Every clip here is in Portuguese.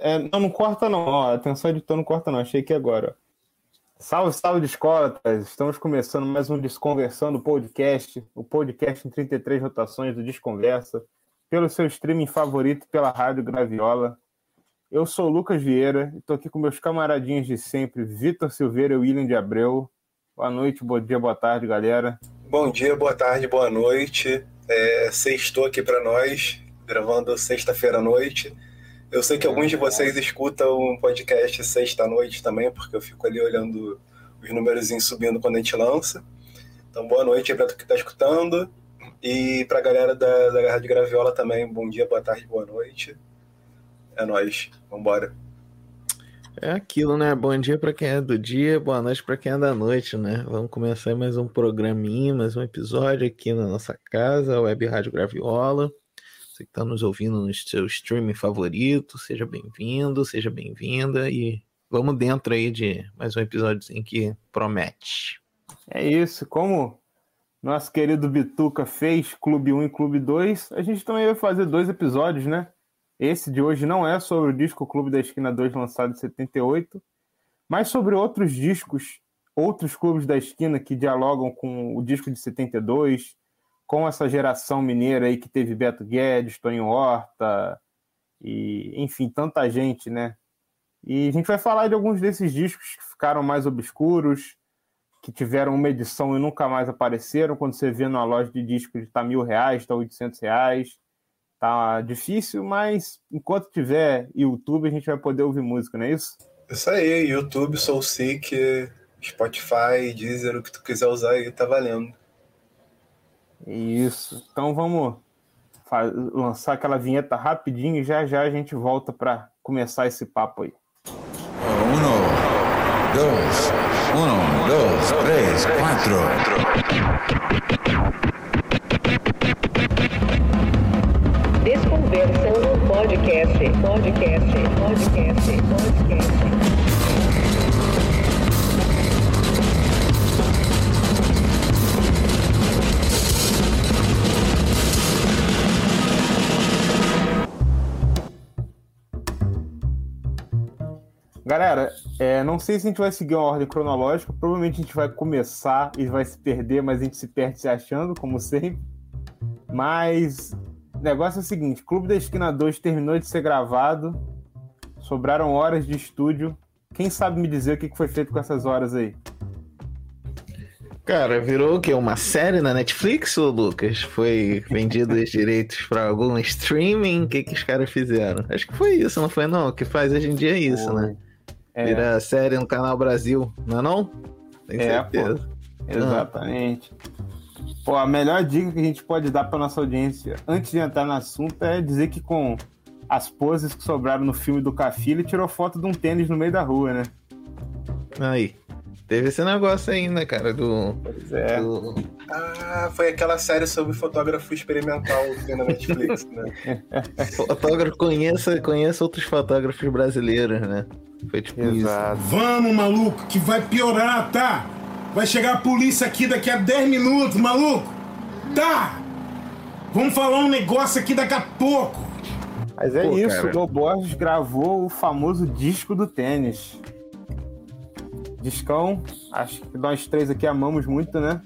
É, não, não corta não. Ó, atenção, editor, não corta não. Achei que agora. Salve, salve, discotas! Estamos começando mais um Desconversando Podcast, o podcast em 33 rotações do Desconversa, pelo seu streaming favorito pela Rádio Graviola. Eu sou o Lucas Vieira e estou aqui com meus camaradinhos de sempre, Vitor Silveira e William de Abreu. Boa noite, bom dia, boa tarde, galera. Bom dia, boa tarde, boa noite. É, sextou aqui para nós, gravando sexta-feira à noite. Eu sei que alguns de vocês escutam um podcast sexta-noite também, porque eu fico ali olhando os números subindo quando a gente lança. Então, boa noite para tu que está escutando. E para a galera da, da Rádio Graviola também, bom dia, boa tarde, boa noite. É nóis, vambora. É aquilo, né? Bom dia para quem é do dia, boa noite para quem é da noite, né? Vamos começar mais um programinha, mais um episódio aqui na nossa casa, Web Rádio Graviola. Você que está nos ouvindo no seu streaming favorito, seja bem-vindo, seja bem-vinda e vamos dentro aí de mais um episódio que promete. É isso, como nosso querido Bituca fez Clube 1 e Clube 2, a gente também vai fazer dois episódios, né? Esse de hoje não é sobre o disco Clube da Esquina 2 lançado em 78, mas sobre outros discos, outros clubes da esquina que dialogam com o disco de 72, com essa geração mineira aí que teve Beto Guedes, Tonho Horta, e enfim, tanta gente, né? E a gente vai falar de alguns desses discos que ficaram mais obscuros, que tiveram uma edição e nunca mais apareceram. Quando você vê numa loja de discos, tá mil reais, tá oitocentos reais. Tá difícil, mas enquanto tiver YouTube, a gente vai poder ouvir música, não é isso? Isso aí, YouTube, SoulSeek, Spotify, Deezer, o que tu quiser usar aí, tá valendo. Isso. Então vamos lançar aquela vinheta rapidinho e já já a gente volta para começar esse papo aí. Um, dois, um, dois, três, quatro. Desconversando podcast, podcast, podcast, podcast. Galera, é, não sei se a gente vai seguir uma ordem cronológica. Provavelmente a gente vai começar e vai se perder, mas a gente se perde se achando, como sempre. Mas o negócio é o seguinte: Clube da Esquina 2 terminou de ser gravado. Sobraram horas de estúdio. Quem sabe me dizer o que foi feito com essas horas aí? Cara, virou o quê? Uma série na Netflix, ô Lucas? Foi vendido os direitos para algum streaming? O que, que os caras fizeram? Acho que foi isso, não foi não? O que faz hoje em dia é isso, Pô. né? É. Vira série no Canal Brasil, não é não? Tem é, certeza. Pô. Exatamente. Pô, a melhor dica que a gente pode dar para nossa audiência, antes de entrar no assunto, é dizer que com as poses que sobraram no filme do Cafi, ele tirou foto de um tênis no meio da rua, né? Aí. Teve esse negócio ainda, cara, do. Pois é. Do... Ah, foi aquela série sobre fotógrafo experimental na Netflix, né? Fotógrafo, conheça, conheça outros fotógrafos brasileiros, né? Foi tipo Exato. isso. Vamos, maluco, que vai piorar, tá? Vai chegar a polícia aqui daqui a 10 minutos, maluco! Tá! Vamos falar um negócio aqui daqui a pouco! Mas é Pô, isso, cara. o Borges gravou o famoso disco do tênis. Discão, acho que nós três aqui amamos muito, né?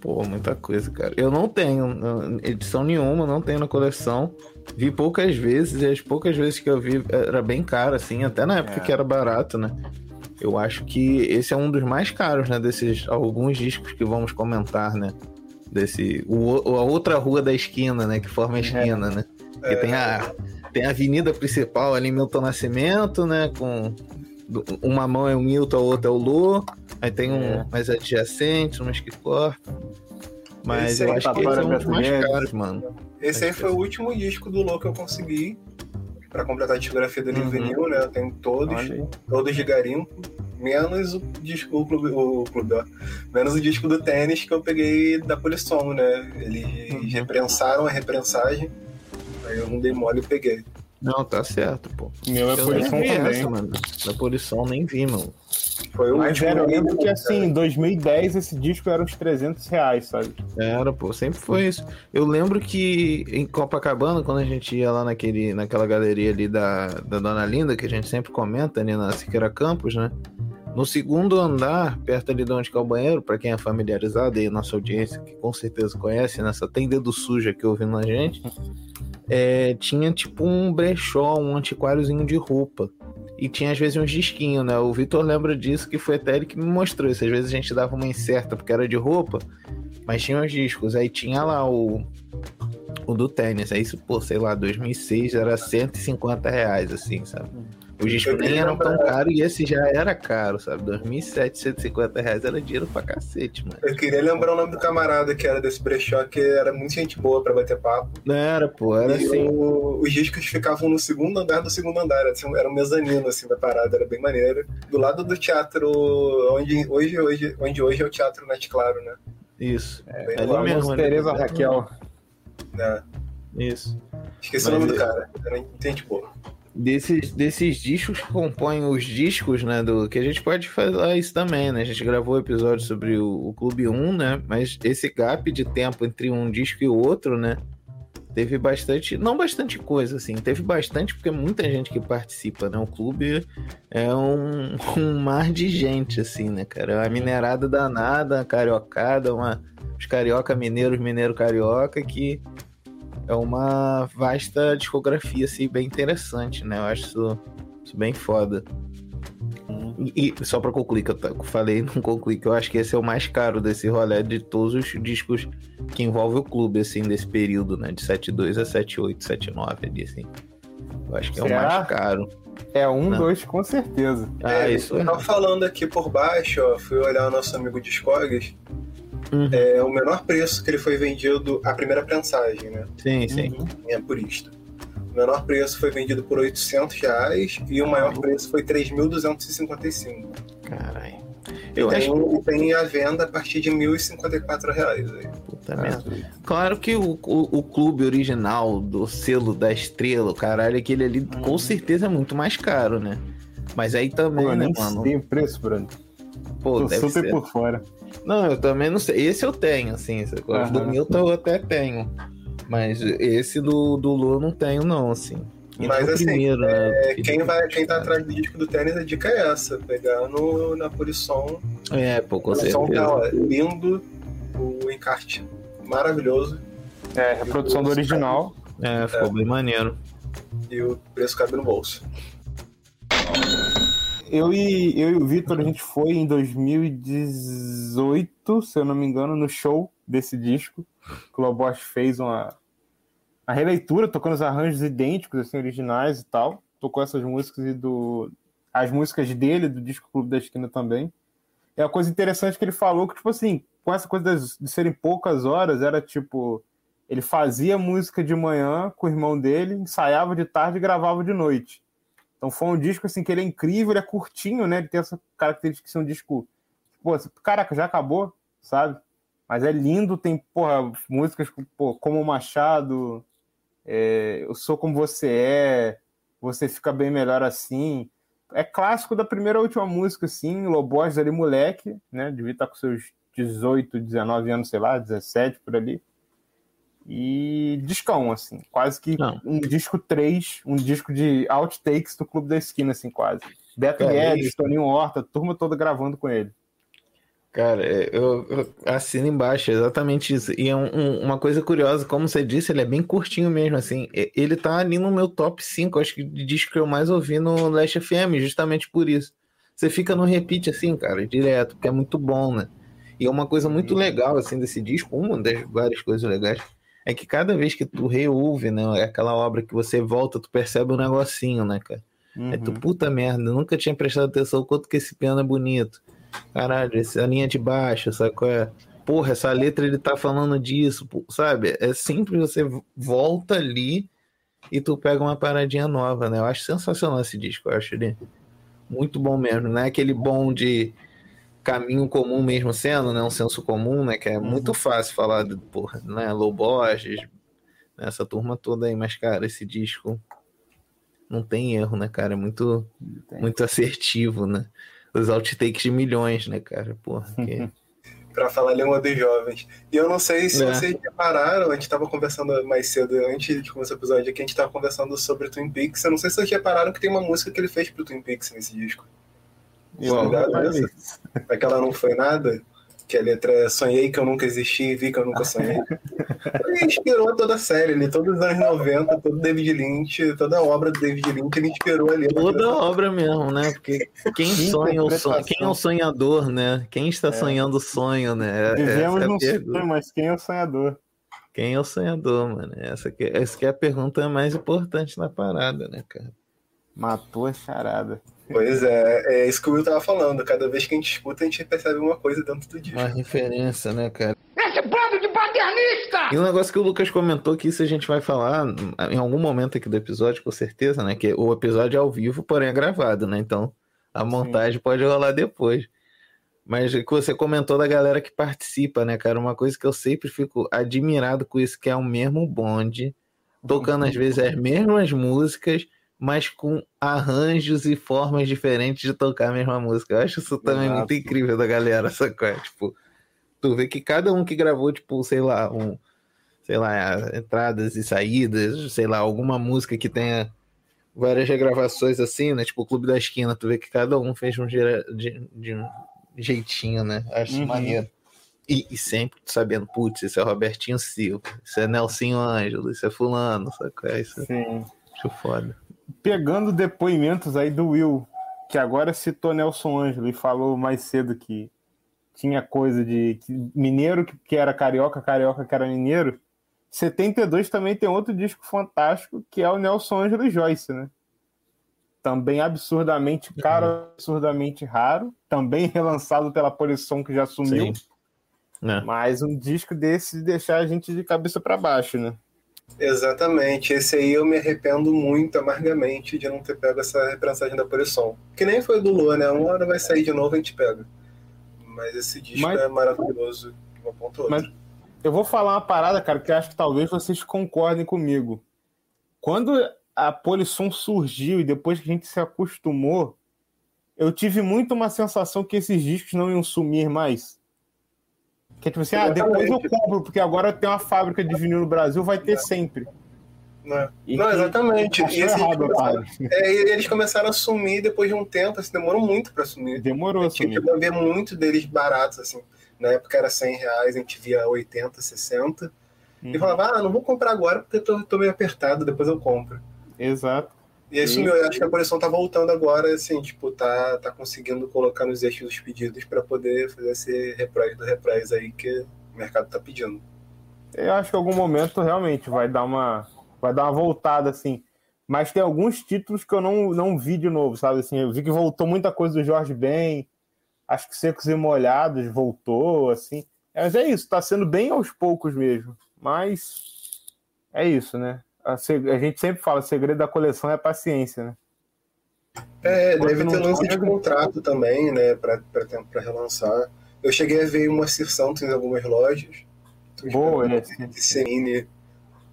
Pô, muita coisa, cara. Eu não tenho edição nenhuma, não tenho na coleção. Vi poucas vezes, e as poucas vezes que eu vi era bem caro, assim, até na época é. que era barato, né? Eu acho que esse é um dos mais caros, né? Desses alguns discos que vamos comentar, né? Desse. O, a outra rua da esquina, né? Que forma a esquina, é. né? Porque é. tem a. Tem a avenida principal ali, Milton Nascimento, né? Com uma mão é o Milton, a outra é o Lu. Aí tem um é. mais adjacente, umas que cortam. Mas esse eu acho que esse é um dos mais caros, mano. Esse aí foi o último disco do Lu que eu consegui para completar a discografia dele uhum. em vinil, né? Eu tenho todos, todos de garimpo, menos o disco, o clube, o clube, ó, menos o disco do tênis que eu peguei da Polissom, né? Eles uhum. reprensaram a reprensagem, aí eu não dei mole e peguei. Não, tá certo, pô. Meu é Eu vi também. essa, mano. Da poluição nem vi, mano. Foi o Mas último era, eu lembro que assim, em 2010 esse disco era uns 300 reais, sabe? Era, pô, sempre foi isso. Eu lembro que em Copacabana, quando a gente ia lá naquele, naquela galeria ali da, da Dona Linda, que a gente sempre comenta ali na Siqueira Campos, né? No segundo andar, perto ali de onde que é o banheiro, pra quem é familiarizado aí, nossa audiência, que com certeza conhece, nessa tem dedo sujo aqui ouvindo a gente, é, tinha tipo um brechó, um antiquáriozinho de roupa. E tinha às vezes uns disquinhos, né? O Vitor lembra disso, que foi até ele que me mostrou isso. Às vezes a gente dava uma incerta porque era de roupa, mas tinha os discos. Aí tinha lá o, o do tênis. Aí isso, pô, sei lá, 2006 era 150 reais, assim, sabe? Os discos nem eram tão caros e esse já era caro, sabe? 2007, 150 reais era dinheiro pra cacete, mano. Eu queria lembrar o nome do camarada que era desse brechó, que era muito gente boa pra bater papo. Não era, pô, era e assim. o- os discos ficavam no segundo andar do segundo andar, assim, era um mezanino assim da parada, era bem maneiro. Do lado do teatro, onde hoje, hoje, onde hoje é o Teatro Net Claro, né? Isso. Bem ali lá, mesmo, ali. Tereza Raquel. né? Isso. Esqueci o Mas nome do é- cara, era muito gente boa. Desses, desses discos que compõem os discos, né? Do, que a gente pode falar isso também, né? A gente gravou episódio sobre o, o Clube 1, né? Mas esse gap de tempo entre um disco e o outro, né? Teve bastante, não bastante coisa, assim, teve bastante porque muita gente que participa, né? O clube é um, um mar de gente, assim, né, cara? É uma minerada danada, uma cariocada, uma, os carioca mineiros, mineiro carioca, que é uma vasta discografia, assim, bem interessante, né? Eu acho isso, isso bem foda. E, e só pra concluir, que eu falei e não concluí, que eu acho que esse é o mais caro desse rolê de todos os discos que envolve o clube, assim, desse período, né? De 72 a 78, 79 ali, assim. Eu acho que é o mais caro. É um, Não. dois, com certeza. Ah, É, isso eu tava falando aqui por baixo, ó, fui olhar o nosso amigo Discogs, Uhum. é o menor preço que ele foi vendido, a primeira prensagem, né? Sim, sim. É por isto. O menor preço foi vendido por 800 reais e o maior preço foi 3.255. Caralho. Eu tem, acho e tem a venda a partir de 1.054 reais. Aí. Puta merda. Claro que o, o, o clube original do selo da estrela, o caralho, aquele ali com certeza é muito mais caro, né? Mas aí também, Pô, né, mano? o preço, Bruno. Pô, Tô deve super ser. por fora. Não, eu também não sei. Esse eu tenho, assim. Aham. Do Milton eu até tenho. Mas esse do, do Lu eu não tenho, não, assim. E Mas, o assim, primeiro, né? É, quem, vai, quem tá atrás do disco do tênis, a dica é essa: pegar no, na Polisson. É, pô, com O som certeza. tá ó, lindo, o encarte maravilhoso É, reprodução do original. É, ficou bem maneiro. e o preço cabe no bolso. Eu e, eu e o Vitor, a gente foi em 2018, se eu não me engano, no show desse disco. Que o Lobosch fez uma, uma releitura, tocando os arranjos idênticos, assim, originais e tal. Tocou essas músicas e do. As músicas dele, do disco Clube da Esquina também. É uma coisa interessante que ele falou que, tipo assim, com essa coisa de serem poucas horas, era tipo. Ele fazia música de manhã com o irmão dele, ensaiava de tarde e gravava de noite. Então foi um disco assim que ele é incrível, ele é curtinho, né? Ele tem essa característica de ser um disco. Pô, caraca, já acabou, sabe? Mas é lindo, tem, porra, músicas pô, como Machado, é, Eu Sou Como Você É, Você Fica Bem Melhor Assim. É clássico da primeira à última música, assim, Lobos ali, moleque, né? Devia estar com seus 18, 19 anos, sei lá, 17 por ali. E discão, assim, quase que Não. um disco 3, um disco de outtakes do Clube da Esquina, assim, quase. Beto É, Guedes, Toninho Horta, turma toda gravando com ele. Cara, é, eu, eu assino embaixo, é exatamente isso. E é um- um- uma coisa curiosa, como você disse, ele é bem curtinho mesmo, assim. Ele tá ali no meu top 5, acho que de disco que eu mais ouvi no Last FM, justamente por isso. Você fica no repeat, assim, cara, direto, porque é muito bom, né? E é uma coisa muito legal, assim, desse disco, uma das várias coisas legais, é que cada vez que tu reouve, né, é aquela obra que você volta, tu percebe um negocinho, né, cara? É tu, puta merda, nunca tinha prestado atenção o quanto que esse piano é bonito. Caralho, essa linha de baixo, sabe qual é? Porra, essa letra ele tá falando disso, sabe? É sempre você volta ali e tu pega uma paradinha nova, né? Eu acho sensacional esse disco, eu acho ele muito bom mesmo, não é aquele bom de caminho comum mesmo sendo, né? Um senso comum, né? Que é muito fácil falar, de, porra, né? Low Borges, né? essa turma toda aí, mas cara, esse disco não tem erro, né, cara? É muito, muito assertivo, né? Os outtakes de milhões, né, cara? Porra, que... Pra falar língua dos jovens. E eu não sei se É. vocês repararam, a gente tava conversando mais cedo, antes de começar o episódio aqui, a gente tava conversando sobre Twin Peaks. Eu não sei se vocês repararam que tem uma música que ele fez pro Twin Peaks nesse disco. Aquela não foi nada? Que a letra é Sonhei que eu nunca existi, vi que eu nunca sonhei. Ele inspirou toda a série ali, todos os anos 90, todo David Lynch, toda a obra do David Lynch, ele inspirou ali. Toda a obra mesmo, né? Porque quem sonha o sonho, quem é o sonhador, né? Quem está sonhando o sonho, né? Vivemos é a num pergunta. sonho, mas quem é o sonhador? Quem é o sonhador, mano? Essa que, essa que é a pergunta mais importante na parada, né, cara? Matou a charada. Pois é, é isso que o Will tava falando. Cada vez que a gente escuta, a gente percebe uma coisa dentro do disco. Uma referência, né, cara? Esse bando de paternista! E um negócio que o Lucas comentou que isso a gente vai falar em algum momento aqui do episódio, com certeza, né? Que o episódio é ao vivo, porém é gravado, né? Então a montagem pode rolar depois. Mas o que você comentou da galera que participa, né, cara? Uma coisa que eu sempre fico admirado com isso, que é o mesmo bonde, tocando às vezes as mesmas músicas, mas com arranjos e formas diferentes de tocar a mesma música. Eu acho isso também Exato. muito incrível da galera, sacou? É, Tipo, tu vê que cada um que gravou, tipo, sei lá, um, sei lá, entradas e saídas, sei lá, alguma música que tenha várias regravações assim, né? Tipo o Clube da Esquina, tu vê que cada um fez um gira- de, de um jeitinho, né? Acho Uhum. maneiro. E, e sempre sabendo, putz, isso é Robertinho Silva, isso é Nelsinho Ângelo, isso é fulano, sacou? É Isso Sim. acho foda. Pegando depoimentos aí do Will, que agora citou Nelson Ângelo e falou mais cedo que tinha coisa de que mineiro que, era carioca, carioca que era mineiro. 72 também tem outro disco fantástico que é o Nelson Ângelo e Joyce, né? Também absurdamente caro, absurdamente raro. Também relançado pela Polisson que já sumiu. Sim. Né? Mas um disco desse de deixar a gente de cabeça para baixo, né? Exatamente. Esse aí eu me arrependo muito amargamente de não ter pego essa reprensagem da Polisson. Que nem foi do Lua, né? Uma hora vai sair de novo e a gente pega. Mas esse disco Mas- é maravilhoso de uma ponta outra. Mas- Eu vou falar uma parada, cara, que eu acho que talvez vocês concordem comigo. Quando a Polisson surgiu e depois que a gente se acostumou, eu tive muito uma sensação que esses discos não iam sumir mais. Que é tipo assim, ah, depois eu compro, porque agora tem uma fábrica de vinil no Brasil, vai ter sempre. Né? E Não, exatamente. E esses errado, começaram- otário. é, e eles começaram a sumir depois de um tempo, assim, demorou muito pra sumir. Demorou, A gente sumir. chegou a ver muito deles baratos, assim. Na época era 100 reais, a gente via 80, 60. E Uhum. falava, ah, não vou comprar agora porque eu tô, tô meio apertado, depois eu compro. Exato. E aí Sim. sumiu. Eu acho que a coleção tá voltando agora, assim, tipo, tá, tá conseguindo colocar nos eixos os pedidos pra poder fazer esse reprise do reprise aí que o mercado tá pedindo. Eu acho que em algum momento realmente vai dar uma, vai dar uma voltada, assim. Mas tem alguns títulos que eu não, não vi de novo, sabe? Assim, eu vi que voltou muita coisa do Jorge Ben. Acho que Secos e Molhados voltou, assim. Mas é isso, tá sendo bem aos poucos mesmo. Mas é isso, né? A, a gente sempre fala, o segredo da coleção é a paciência, né? É, deve ter lance de contrato também, né, pra relançar. Eu cheguei a ver uma Sir Santos em algumas lojas. Boa, esse mini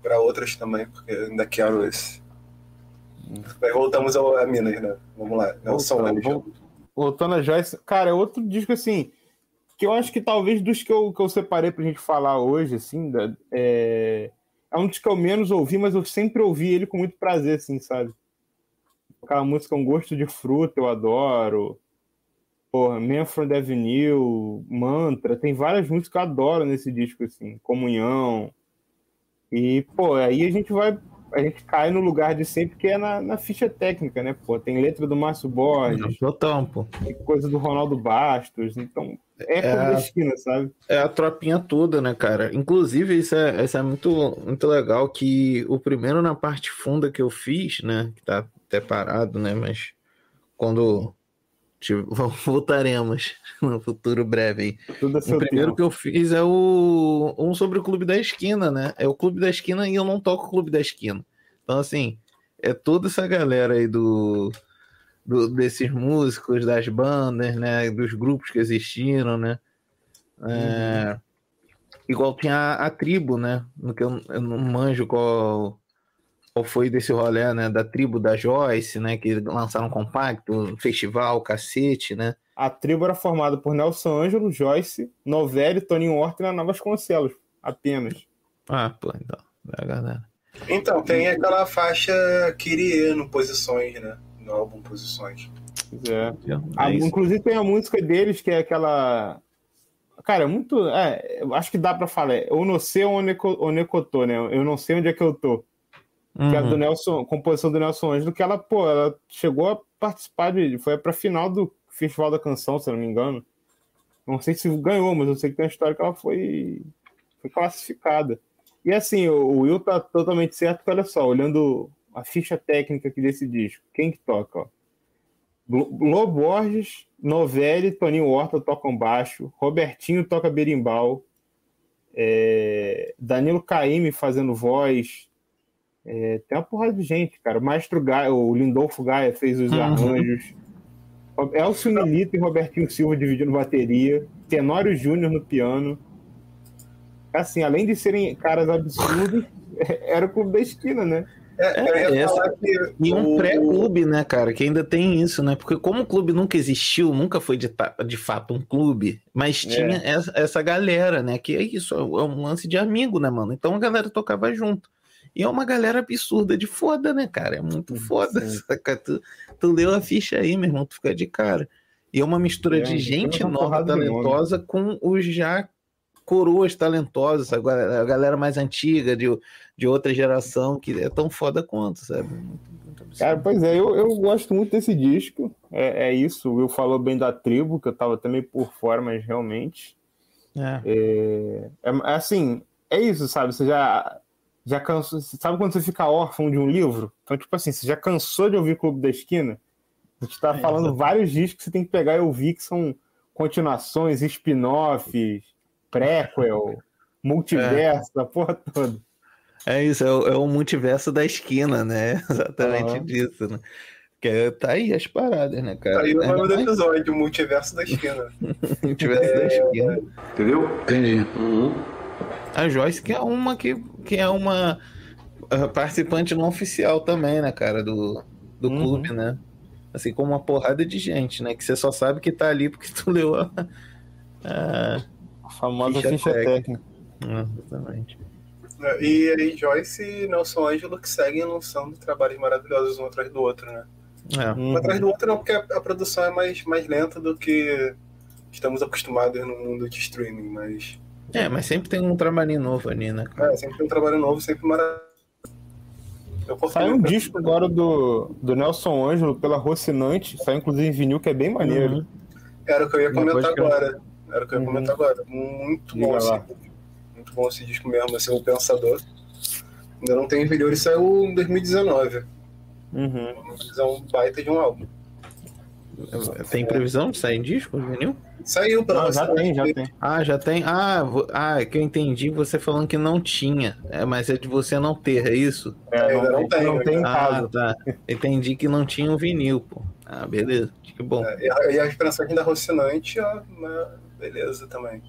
pra outras também, porque eu ainda quero esse. Mas voltamos ao, a Minas, né? Vamos lá. Nelson Voltando, Ângelo. vol- Voltando a Joyce, cara, é outro disco assim, que eu acho que talvez dos que eu, que eu separei pra gente falar hoje, assim, da- é, é um dos que eu menos ouvi, mas eu sempre ouvi ele com muito prazer, assim, sabe? Aquela música Um Gosto de Fruta, eu adoro. Porra, Man from the Avenue, Mantra, tem várias músicas que eu adoro nesse disco, assim, Comunhão. E, pô, aí a gente vai, a gente cai no lugar de sempre, que é na, na ficha técnica, né, pô? Tem letra do Márcio Borges, Total, pô. tem coisa do Ronaldo Bastos, então é, É. esquina, sabe? É a tropinha toda, né, cara? Inclusive, isso é, isso é muito, muito legal que o primeiro na parte funda que eu fiz, né? Que tá até parado, né? Mas quando tive- voltaremos no futuro breve. Tudo O primeiro tempo. que eu fiz é o um sobre o Clube da Esquina, né? É o Clube da Esquina e eu não toco o Clube da Esquina. Então, assim, é toda essa galera aí do, do- desses músicos, das bandas, né? Dos grupos que existiram, né? É, Igual tinha a, a tribo, né? No que eu, eu não manjo qual foi desse rolê, né? Da tribo da Joyce, né? Que lançaram um compacto, festival, cacete, né? A tribo era formada por Nelson Ângelo, Joyce, Novelli, Toninho Horta e Naná Vasconcelos, apenas. Ah, pô, então. É galera. Então, tem aquela faixa Kyrie no Posições, né? No álbum Posições. É. É A- isso. inclusive tem a música deles que é aquela. Cara, é muito. É, eu acho que dá pra falar. É, Eu não sei onde, é eu- onde é que eu tô, né? Eu não sei onde é que eu tô. Que é Uhum. do Nelson, composição do Nelson Ângelo, que ela, pô, ela chegou a participar de. Foi pra final do Festival da Canção, se eu não me engano. Não sei se ganhou, mas eu sei que tem uma história que ela foi, foi classificada. E assim, o, Will tá totalmente certo, porque olha só, olhando a ficha técnica aqui desse disco, quem que toca, ó? Lô Borges, Novelli, Toninho Horta tocam baixo, Robertinho toca berimbau, é, Danilo Caime fazendo voz, é, tem uma porrada de gente, cara. O Maestro Gaia, o Lindolfo Gaia fez os Uhum. arranjos. Elcio Milito e Robertinho Silva dividindo bateria. Tenório Júnior no piano. Assim, além de serem caras absurdos, era o clube da esquina, né? É, ia essa- E um o- pré-clube, né, cara? Que ainda tem isso, né? Porque como o clube nunca existiu, nunca foi de, de fato um clube, mas tinha essa, essa galera, né? Que é isso, é um lance de amigo, né, mano? Então a galera tocava junto. E é uma galera absurda de foda, né, cara? É muito foda. sim. saca? Tu, tu leu a ficha aí, meu irmão, tu fica de cara. E é uma mistura É, de tem gente uma nova, talentosa, com os já coroas talentosas, agora a galera mais antiga, de, de outra geração, que é tão foda quanto, sabe? Muito, muito. Cara, pois é, eu, eu gosto muito desse disco. É, é isso, o Will falou bem da tribo, que eu tava também por fora, mas realmente. É. É, é assim, é isso, sabe? Você já, já cansou. Sabe quando você fica órfão de um livro? Então, tipo assim, você já cansou de ouvir Clube da Esquina? A gente tá É, falando vários discos que você tem que pegar e ouvir, que são continuações, spin-offs, prequel, multiverso, a porra toda. É isso, é o, é o multiverso da esquina, né? Exatamente Aham. disso, né? Que é- tá aí as paradas, né, cara? Tá aí o nome do episódio, Multiverso da Esquina. multiverso da esquina. Entendi. A Joyce, que é uma que, que é uma uh, participante não oficial também, né, cara, do, do Uhum. clube, né? Assim como uma porrada de gente, né? Que você só sabe que tá ali porque tu leu a. a- A famosa Ficha ficha, técnica. técnica. Exatamente. E aí Joyce e Nelson Ângelo que seguem lançando trabalhos maravilhosos um atrás do outro, né? É. Um Uhum. atrás do outro não, porque a, a produção é mais, mais lenta do que estamos acostumados no mundo de streaming, mas É, mas sempre tem um trabalhinho novo ali, né, cara? é, sempre tem um trabalho novo, sempre maravilhoso. Saiu um disco agora do, do Nelson Ângelo pela Rocinante, saiu inclusive em vinil, que é bem maneiro. Uhum. Era o que eu ia comentar agora. Era o que eu ia Uhum. comentar agora. Muito Diga bom esse, muito bom esse disco mesmo, assim, o Pensador. Ainda não tem vídeo, ele saiu em 2019. Uhum. É um baita de um álbum. Tem previsão de sair em disco, vinil? Saiu pra Não, já tem, já tem. Ah, já tem. Ah, vo- ah, é que eu entendi você falando que não tinha. É, mas é de você não ter, é isso? É, Ainda não tem, não tem em Ah, tá. Entendi que não tinha um vinil, pô. Ah, beleza. Que bom. É, e, a, e as mensagens da Rocinante, ó, mas beleza também.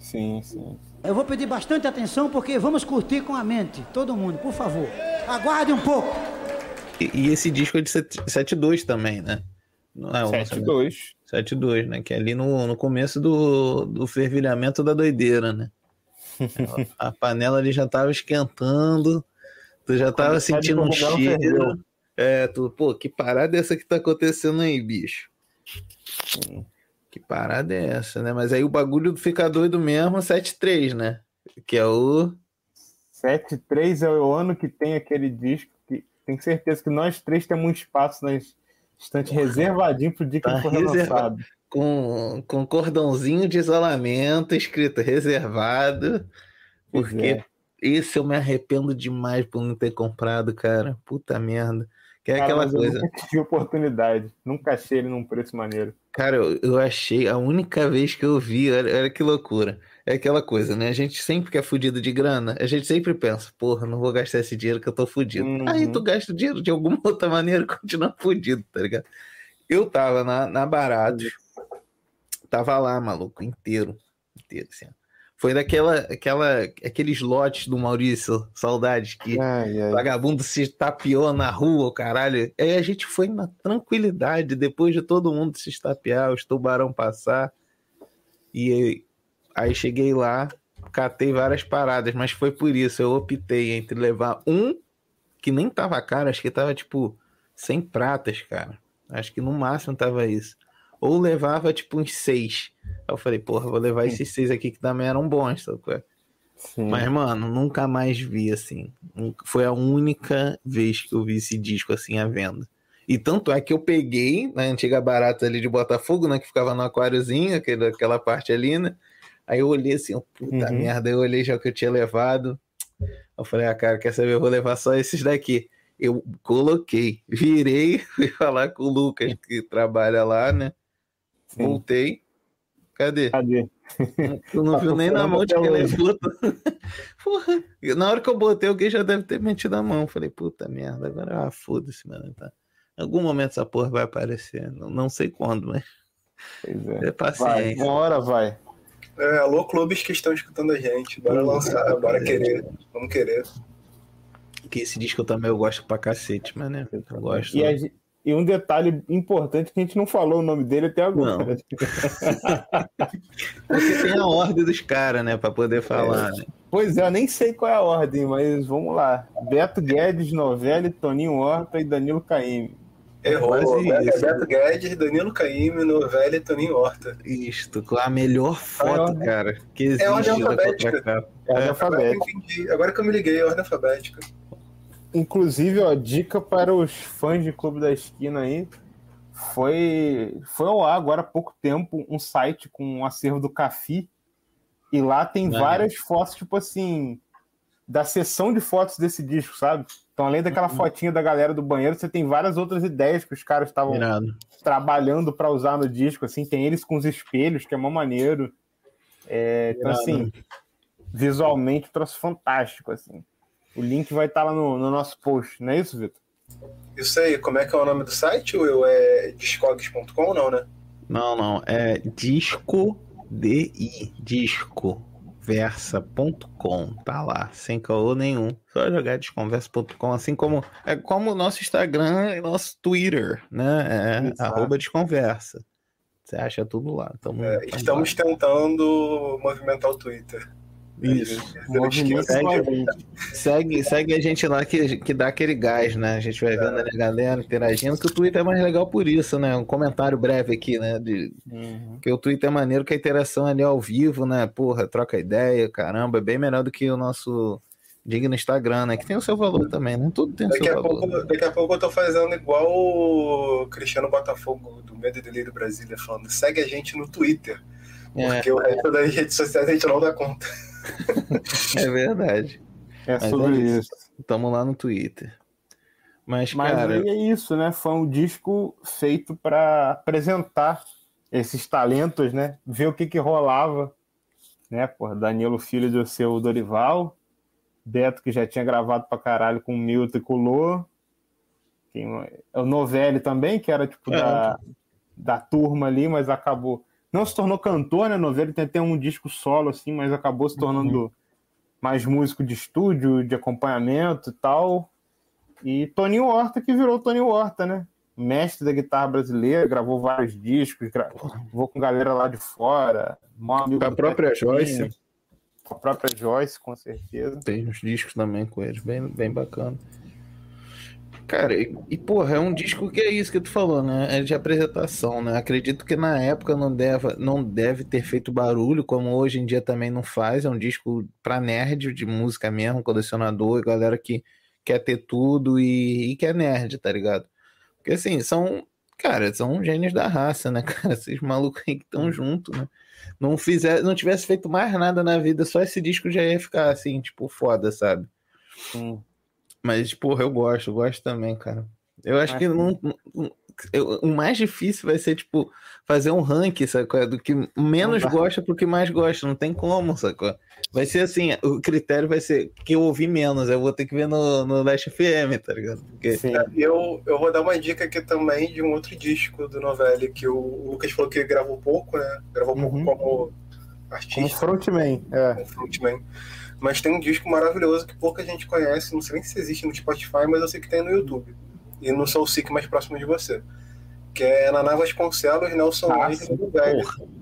Sim, sim. Eu vou pedir bastante atenção porque vamos curtir com a mente. Todo mundo, por favor. Aguarde um pouco. E, e esse disco é de 7.2 também, né? Não é o 7-2. 7.2, né? Que é ali no, no começo do, do fervilhamento da doideira, né? A panela ali já tava esquentando, tu já tava de sentindo um cheiro. ferveu. É, tu, pô, que parada é essa que tá acontecendo aí, bicho? Que parada é essa, né? Mas aí o bagulho fica doido mesmo, 7.3, né? Que é o. 7-3 é o ano que tem aquele disco que tenho certeza que nós três temos um espaço na estante reservadinho pro dia que Tá for reservado. relançado. Com, com cordãozinho de isolamento escrito reservado. Porque é. esse eu me arrependo demais por não ter comprado, cara. Puta merda. Que é Cara, aquela mas eu coisa. nunca tive oportunidade. Nunca achei ele num preço maneiro. Cara, eu, eu achei, a única vez que eu vi, olha, olha que loucura. É aquela coisa, né? A gente sempre que é fudido de grana, a gente sempre pensa, porra, não vou gastar esse dinheiro que eu tô fudido. Uhum. Aí tu gasta o dinheiro de alguma outra maneira e continua fudido, tá ligado? Eu tava na, na Baratos, tava lá, maluco, inteiro. Inteiro, assim. Foi daquela, aquela, aqueles lotes do Maurício, saudades, que Ai, ai. vagabundo se tapeou na rua, o caralho. Aí a gente foi na tranquilidade, depois de todo mundo se estapear, os tubarão passar. E aí, cheguei lá, catei várias paradas, mas foi por isso, eu optei entre levar um que nem tava caro, acho que tava tipo 100 pratas, cara. Acho que no máximo tava isso. Ou levava tipo uns seis. Aí eu falei, porra, vou levar esses seis aqui que também eram bons, sabe? é? Sim. Mas, mano, nunca mais vi assim. Foi a única vez que eu vi esse disco assim à venda. E tanto é que eu peguei na antiga barata ali de Botafogo, né? Que ficava no aquáriozinho, aquela parte ali, né? Aí eu olhei assim, puta Uhum. merda, eu olhei já o que eu tinha levado. Eu falei, ah, cara, quer saber? Eu vou levar só esses daqui. Eu coloquei, virei, fui falar com o Lucas, que trabalha lá, né? Sim. Voltei. Cadê? Cadê? Tu não Tá viu nem na mão de quem levou. Porra. Na hora que eu botei, alguém já deve ter metido a mão. Falei, puta merda, agora ah, foda-se, mano. Tá. Em algum momento essa porra vai aparecer. Não, não sei quando, mas Pois é. é Vai, paciência. uma hora vai. É, alô, clubes que estão escutando a gente. Bora lançar, bora querer. Vamos querer. Que esse disco também eu gosto pra cacete, mas né? Eu gosto. E, a e um detalhe importante que a gente não falou o nome dele até agora. Não. Porque tem a ordem dos caras, né? Pra poder falar. né? Pois é, eu nem sei qual é a ordem, mas vamos lá. Beto Guedes, Novelli, Toninho Horta e Danilo Caymmi. Errou. Quase Beto, isso. Beto Guedes, Danilo Caymmi, Novelli e Toninho Horta. Isto, com a melhor foto, ordem- cara, que existe É ordem alfabética. É a É, Agora que, eu alfabética. Agora que eu me liguei, ordem alfabética. Inclusive, ó, dica para os fãs de Clube da Esquina aí. Foi, foi ao ar agora há pouco tempo um site com um acervo do Cafi. E lá tem várias fotos, tipo assim, da sessão de fotos desse disco, sabe? Então, além daquela fotinha da galera do banheiro, você tem várias outras ideias que os caras estavam trabalhando para usar no disco, assim, tem eles com os espelhos, que é mó maneiro. É, então, assim, visualmente, um troço fantástico, assim. O link vai estar lá no, no nosso post, não é isso, Vitor? Isso aí, como é que é o nome do site, Will? É discogs.com não, né? Não, não. É disco DI. Disco. Versa.com, tá lá, sem caô nenhum. Só jogar desconversa.com, assim como é como o nosso Instagram e nosso Twitter, né? É arroba desconversa. Você acha tudo lá. Tamo, É, tamo estamos tentando movimentar o Twitter. Lá. Isso. Movimento Segue- a gente. Segue, segue a gente lá que, que dá aquele gás, né? A gente vai vendo a galera interagindo, que o Twitter é mais legal por isso, né? Um comentário breve aqui, né? De, Uhum. Porque o Twitter é maneiro que a interação ali ao vivo, né? Porra, troca ideia, caramba, é bem melhor do que o nosso digno Instagram, né? Que tem o seu valor também, né? Tudo tem o Daqui seu valor. pouco, daqui a pouco eu tô fazendo igual o Cristiano Botafogo do Medo e Delírio Brasília, falando segue a gente no Twitter, É, porque o resto das redes sociais a gente não dá conta. é verdade. É Mas sobre é isso. isso. Tamo lá no Twitter. Mas, Mas cara, aí é isso, né? Foi um disco feito para apresentar esses talentos, né? Ver o que que rolava, né? Porra, Danilo Filho do seu Dorival, Beto que já tinha gravado pra caralho com o Milton e com o Lô, Quem? É o Novelli também, que era tipo É. da, da turma ali, mas acabou. Não se tornou cantor, né? Novelli tem até um disco solo, assim, mas acabou se tornando mais músico de estúdio, de acompanhamento e tal. E Toninho Horta, que virou Toninho Horta, né? Mestre da guitarra brasileira, gravou vários discos, gravou com galera lá de fora. Com a própria Joyce. Com a própria Joyce, com certeza. Tem uns discos também com eles, bem, bem bacana. Cara, e, e, porra, é um disco que é isso que tu falou, né? É de apresentação, né? Acredito que na época não deve, não deve ter feito barulho, como hoje em dia também não faz. É um disco pra nerd de música mesmo, colecionador, galera que quer ter tudo e, e que é nerd, tá ligado? Porque assim, são, cara, são gênios da raça, né, cara? Esses malucos aí que estão juntos, né? Não, fizer, não tivesse feito mais nada na vida, só esse disco já ia ficar assim, tipo, foda, sabe? Sim. Mas, porra, eu gosto, eu gosto também, cara. Eu acho Mas que não, não- eu- o mais difícil vai ser, tipo, fazer um ranking, sacou? Do que menos gosta pro que mais gosta. Não tem como, sacou? Vai ser assim, o critério vai ser que eu ouvi menos. Eu vou ter que ver no, no Last FM, tá ligado? Porque Sim. Eu, eu vou dar uma dica aqui também de um outro disco do Novelli, que o Lucas falou que gravou pouco, né? Gravou pouco Uhum. como Como artista, frontman, é. como frontman. Mas tem um disco maravilhoso que pouca gente conhece, não sei nem se existe no Spotify, mas eu sei que tem no YouTube. E no Soul Seek mais próximo de você. Que é Naná Vasconcelos, Nelson Velho. porra.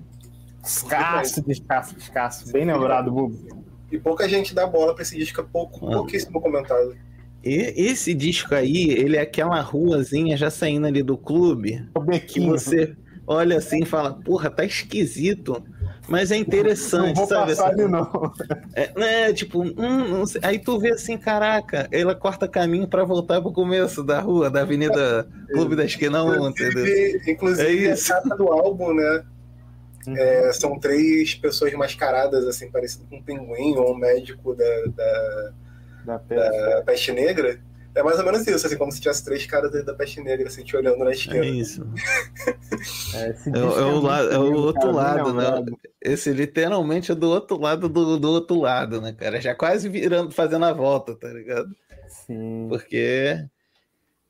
Escasso, descasso, descasso. Bem lembrado, Bubu. E pouca gente dá bola pra esse disco, é pouco, Ah. pouquíssimo comentado. E esse disco aí, ele é aquela ruazinha já saindo ali do clube, O que você olha assim e fala, porra, tá esquisito. Mas é Não interessante, vou sabe? passar ali, não. É, né, tipo, hum, não aí tu vê assim, caraca, ela corta caminho pra voltar pro começo da rua, da Avenida Clube da Esquina 1, entendeu? Inclusive, inclusive É a capa do álbum, né? Uhum. é, são três pessoas mascaradas, assim, parecido com um pinguim ou um médico da, da, Da peça. da peste negra. É mais ou menos isso, assim, como se tivesse três caras da, da peste negra, assim, te olhando na É esquerda. isso. É, É, o- disco é o lado- é o lindo, outro cara, bem lado, né? Esse literalmente é do outro lado do, do outro lado, né, cara? Já quase virando, fazendo a volta, tá ligado? Sim. Porque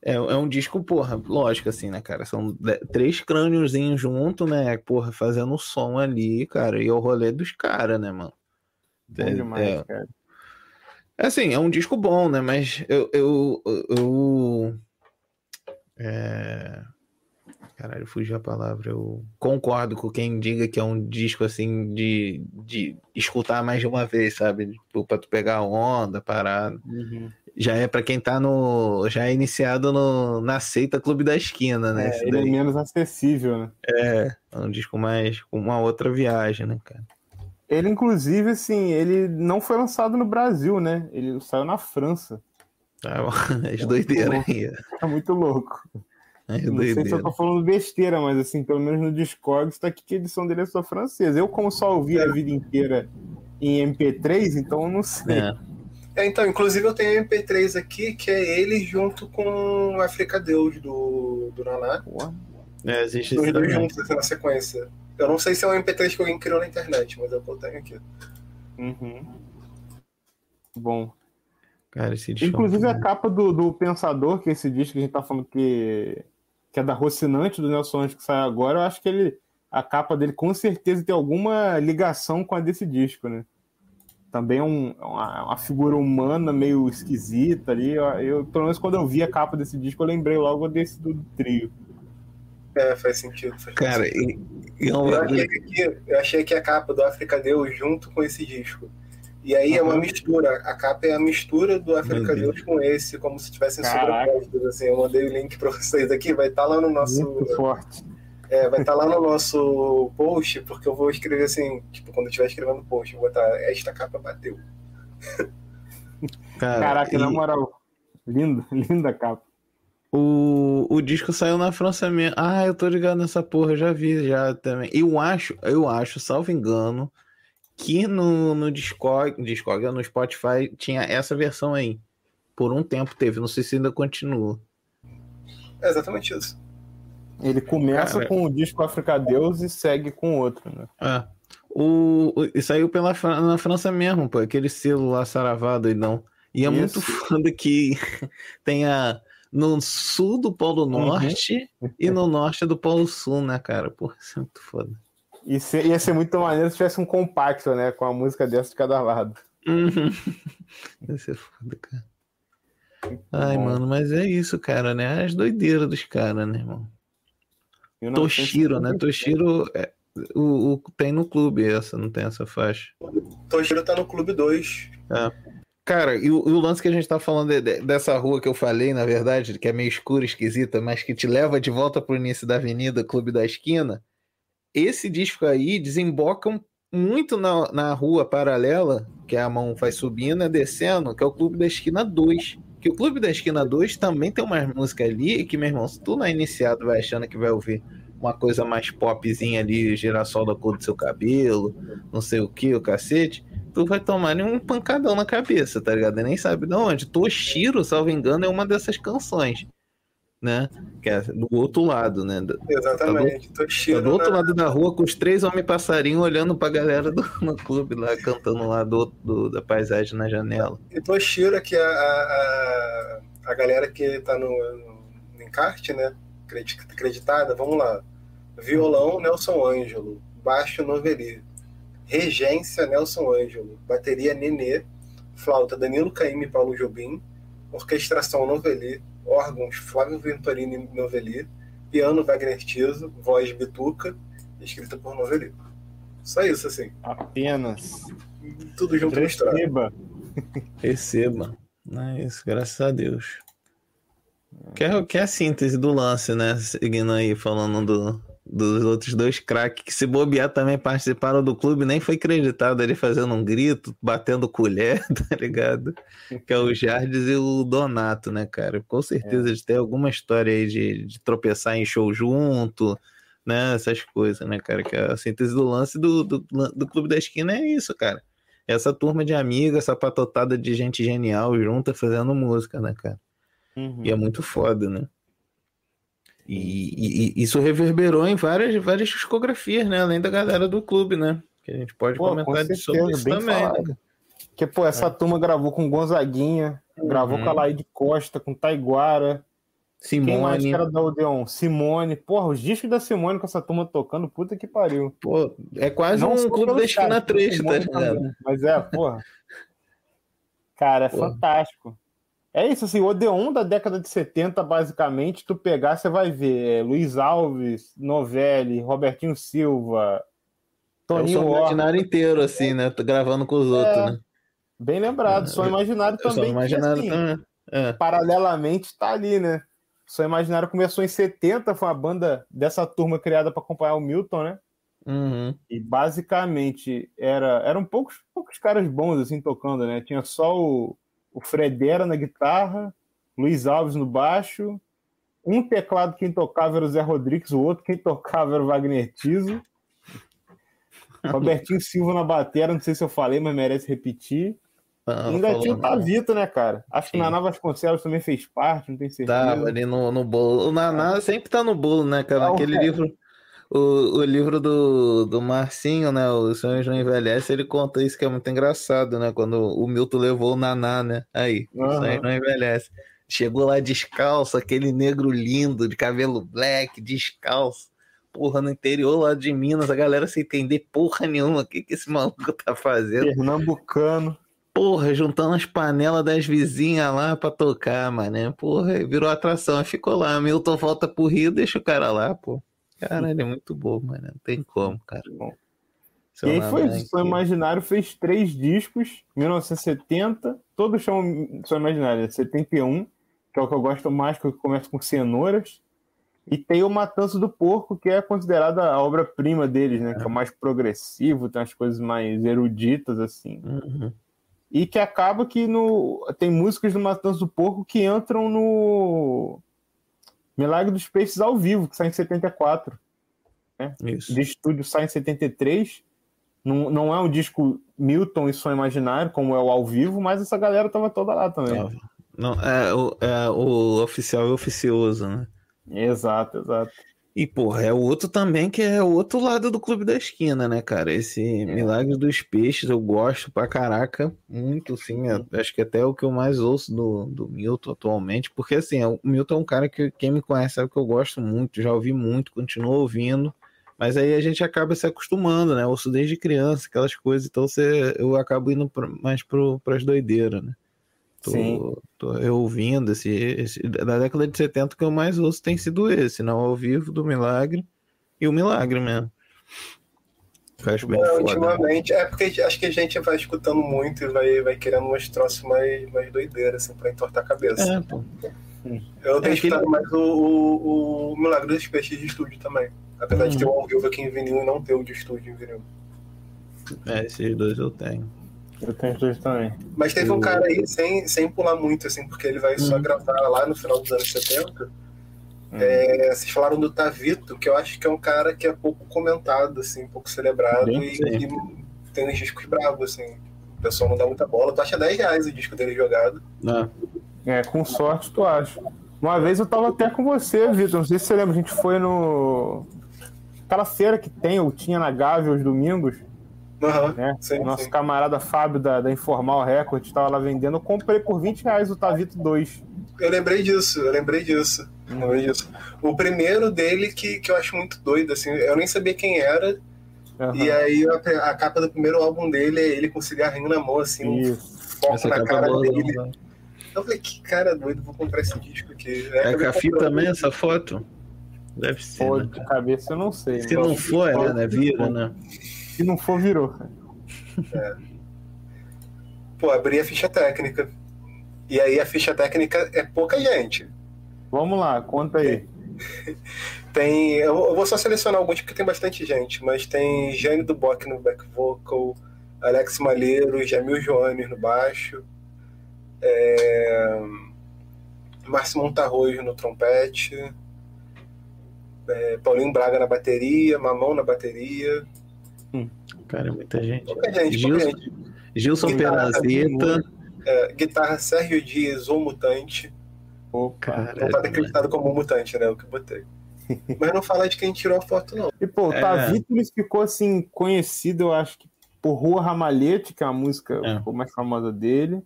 é, é um disco, porra, lógico, assim, né, cara? São de- três crâniozinhos junto, né? Porra, fazendo som ali, cara. E é o rolê dos caras, né, mano? Bom É, demais, é. cara. É assim, é um disco bom, né? Mas eu. eu, eu é... Caralho, fugiu a palavra. Eu concordo com quem diga que é um disco assim de, de escutar mais de uma vez, sabe? Tipo, pra tu pegar a onda, parar. Uhum. Já é pra quem tá no. Já é iniciado no, na seita Clube da Esquina, né? É, ele é menos acessível, né? É, é um disco mais. com uma outra viagem, né, cara? Ele, inclusive, assim, ele não foi lançado no Brasil, né? Ele saiu na França. Tá, as doideiras aí. É muito louco. As Não sei se eu tô falando besteira, mas assim, pelo menos no Discord tá aqui que a edição dele é só francesa. Eu, como só ouvi a vida inteira em MP3, então eu não sei. É. É, então, inclusive eu tenho um MP3 aqui, que é ele junto com África Deus, do, do Naná. Porra. É, existe Os isso dois juntos, assim, na sequência. Eu não sei se é um MP3 que alguém criou na internet, mas é o que eu tenho aqui. Uhum. Bom. Cara, esse disco. é Inclusive a capa do, do Pensador, que é esse disco que a gente tá falando que, que é da Rocinante, do Nelson Anjo, que sai agora, eu acho que ele, a capa dele com certeza tem alguma ligação com a desse disco, né? Também é um, uma, uma figura humana meio esquisita ali. Eu, eu, pelo menos quando eu vi a capa desse disco, eu lembrei logo desse do trio. É, faz sentido. Faz Cara, sentido. e, e é um Eu achei, que, eu achei que a capa do África Deus junto com esse disco. E aí é uma Uhum. mistura. A capa é a mistura do África Deus com esse, como se tivessem sobrepostos. Assim, eu mandei o link pra vocês aqui, vai estar lá no nosso. Muito forte. É, vai estar lá no nosso post, porque eu vou escrever assim, tipo, quando eu estiver escrevendo o post, eu vou botar esta capa bateu. cara, Caraca, e na moral. Linda, linda a capa. O, o disco saiu na França mesmo. Ah, eu tô ligado nessa porra, eu já vi já também. Eu acho, eu acho, salvo engano, que no, no Discord, Discord, no Spotify tinha essa versão aí. Por um tempo teve, não sei se ainda continua. É exatamente isso. Ele começa Cara. com o disco África Deus e segue com outro, né? É. O, o, e saiu pela, na França mesmo, pô, aquele selo lá saravado e não. E é Isso. muito foda que tem a, no sul do Polo Norte e no norte do Polo Sul, né, cara? Porra, isso é muito foda. E se- ia ser muito maneiro se tivesse um compacto, né? Com a música dessa de cada lado. Uhum. Ia ser foda, cara. Ai, Bom. mano, mas é isso, cara, né? As doideiras dos caras, né, irmão? 1950. Toshiro, né? Toshiro é, o, o- tem no clube essa, não tem essa faixa. Toshiro tá no Clube 2. Cara, e o, e o lance que a gente tá falando de- de- dessa rua que eu falei, na verdade, que é meio escura, esquisita, mas que te leva de volta pro início da avenida, Clube da Esquina, esse disco aí desemboca muito na, na rua paralela, que a mão vai subindo e descendo, que é o Clube da Esquina 2. Que o Clube da Esquina 2 também tem umas músicas ali que, meu irmão, se tu não é iniciado, vai achando que vai ouvir uma coisa mais popzinha ali, girassol da cor do seu cabelo, não sei o que, o cacete tu vai tomar um pancadão na cabeça, tá ligado? Nem sabe de onde. Toshiro, salvo engano, é uma dessas canções, né? Que é do outro lado, né? Do, Exatamente. tá Toshiro. do outro na- lado da rua com os três homens passarinhos olhando pra galera do, no clube lá, cantando lá do, do- da paisagem na janela. E Toshiro, que é a, a, a galera que tá no, no encarte, né? Credi- Acreditada, vamos lá. Violão, Nelson Ângelo. Baixo, Noveli. regência Nelson Ângelo, bateria Nenê, flauta Danilo Caymmi e Paulo Jobim, orquestração Noveli, órgãos Flávio Venturini e Noveli, piano Wagner Tiso, voz Bituca, escrita por Noveli. Só isso, assim. Apenas. Tudo junto misturado. Receba. Receba. Não é isso, graças a Deus. Que é, que é a síntese do lance, né? Seguindo aí, falando do, dos outros dois craques que se bobear também participaram do clube, nem foi acreditado ele fazendo um grito, batendo colher, tá ligado? Que é o Jardes e o Donato, né, cara? Com certeza eles têm alguma história aí de, de tropeçar em show junto, né? Essas coisas, né, cara? Que a síntese do lance do, do, do Clube da Esquina é isso, cara. Essa turma de amigos, essa patotada de gente genial junta fazendo música, né, cara? Uhum. E é muito foda, né? E, e- e isso reverberou em várias, várias discografias, né? Além da galera do clube, né? Que a gente pode Pô, com comentar certeza, sobre isso também. Né? Porque, pô, essa turma gravou com Gonzaguinha, gravou Uhum. com a Laide Costa, com Taiguara. Quem mais Simone, que era da Odeon? Simone. Porra, os discos da Simone com essa turma tocando, puta que pariu. pô, é quase Não um clube da esquina caras, 3, tá Simone ligado? Mas é, porra. Cara, é Porra. fantástico. É isso, assim, o Odeon da década de 70, basicamente, tu pegar, você vai ver é, Luiz Alves, Novelli, Robertinho Silva, É o Toninho som Horta. imaginário inteiro, assim, né? Tô gravando com os outros, né? Bem lembrado, Som Imaginário Eu só também. que, imaginário assim, também. É. paralelamente tá ali, né? Só Imaginário começou em 70, foi uma banda dessa turma criada para acompanhar o Milton, né? Uhum. E basicamente era, eram poucos, poucos caras bons assim tocando, né? Tinha só o, o Fredera na guitarra, Luiz Alves no baixo, um teclado quem tocava era o Zé Rodrigues, o outro quem tocava era o Wagner Tiso. Robertinho Silva na bateria, não sei se eu falei, mas merece repetir. Ah, Ainda falou, tinha o né? Tavito, né, cara? Acho que Sim. Naná Vasconcelos também fez parte, não tenho certeza. Tava ali no, no bolo. O Naná sempre tá no bolo, né, cara? Não, Aquele é. livro. O, o livro do, do Marcinho, né? O Sonhos Não Envelhece, ele conta isso que é muito engraçado, né? Quando o Milton levou o Naná, né? Aí, o Aham. Sonhos Não Envelhece. Chegou lá descalço, aquele negro lindo, de cabelo black, descalço. Porra, no interior lá de Minas, a galera sem entender porra nenhuma o que, que esse maluco tá fazendo. Pernambucano. Porra, juntando as panelas das vizinhas lá pra tocar, mané. Porra, virou atração. Ficou lá. Milton volta pro Rio, deixa o cara lá, pô. Caralho, é muito bom, mano. Não tem como, cara. Seu E aí foi isso. Aqui. Imaginário fez três discos, 1970, todos chamam Som Imaginário, 71, que é o que eu gosto mais, que é o que começa com cenouras. E tem o Matança do Porco, que é considerada a obra-prima deles, né? Que é o mais progressivo, tem umas coisas mais eruditas, assim. Uhum. E que acaba que no... tem músicas do Matança do Porco que entram no Milagre dos Peixes ao vivo, que sai em 74 Isso. de estúdio sai em 73. Não, não é um disco Milton e Som Imaginário, como é o ao vivo, mas essa galera tava toda lá também. Tava. Não, é, o, é, o oficial e o oficioso, né? Exato, exato. E, porra, é o outro também que é o outro lado do Clube da Esquina, né, cara? Esse Milagre dos Peixes eu gosto pra caraca, muito, sim. é- acho que até é o que eu mais ouço do, do Milton atualmente, porque, assim, é- o Milton é um cara que quem me conhece sabe que eu gosto muito, já ouvi muito, continuo ouvindo, mas aí a gente acaba se acostumando, né? Ouço desde criança, aquelas coisas, então você, eu acabo indo pra- mais pro, pras doideiras, né? Tô, Sim. tô eu ouvindo esse, esse- da década de 70 que eu mais ouço tem sido esse, não ao vivo do Milagre e o Milagre mesmo. Eu acho bem É, foda. ultimamente, é porque acho que a gente vai escutando muito e vai, vai querendo umas troços mais, mais doideiras, assim, pra entortar a cabeça. É, pô. Eu tenho É, escutado aquele- mais o, o, o Milagre dos Peixes de estúdio também. Apesar de ter o ao vivo aqui em vinil e não ter o de estúdio em vinil. É, esses dois eu tenho. Eu tenho dois também. Mas teve um cara aí, sem, sem pular muito, assim, porque ele vai só Uhum. gravar lá no final dos anos 70. Hum. É, vocês falaram do Tavito, que eu acho que é um cara que é pouco comentado, assim, pouco celebrado Bem, e, e tem uns discos bravos, assim. O pessoal não dá muita bola. Tu acha 10 reais o disco dele jogado. Ah, É, com sorte, tu acha. Uma vez eu tava até com você, Vitor. Não sei se você lembra, a gente foi no. Aquela feira que tem, ou tinha na Gávea aos domingos, Aham, né? sim, Nosso sim. camarada Fábio da, da Informal Record estava lá vendendo. Eu comprei por 20 reais o Tavito 2. Eu lembrei disso, eu lembrei disso. Lembrei disso. O primeiro dele que, que eu acho muito doido, assim, eu nem sabia quem era. Aham. E aí a, a capa do primeiro álbum dele é ele com um cigarrinho na mão, assim, um Isso. foco Essa na capa cara boa, dele. não, não. Eu falei, que cara doido, vou comprar esse disco aqui. É acabei Cafi também essa foto? Deve ser, Pô, né? de cabeça eu não sei. Se não for, é, né? Vira, né? Se não for, virou. Pô, abri a ficha técnica. E aí a ficha técnica é pouca gente. Vamos lá, conta aí. Tem. Eu vou só selecionar alguns porque tem bastante gente, mas tem Jane do Bock no back vocal, Alex Malheiro, Jamil Joanes no baixo, é... Márcio Montarrojo no trompete, é, Paulinho Braga na bateria, Mamão na bateria. Cara, é muita gente. Pouca gente, pouca Gilson, gente. Gilson Perazeta. É, guitarra Sérgio Dias ou Mutante. Opa. Não tá Cara, decretado como mutante, né? O que eu botei. Mas não fala de quem tirou a foto, não. E, pô, o É. Tavítulis ficou, assim, conhecido, eu acho que por Rua Ramalhete, que é a música É. ficou mais famosa dele.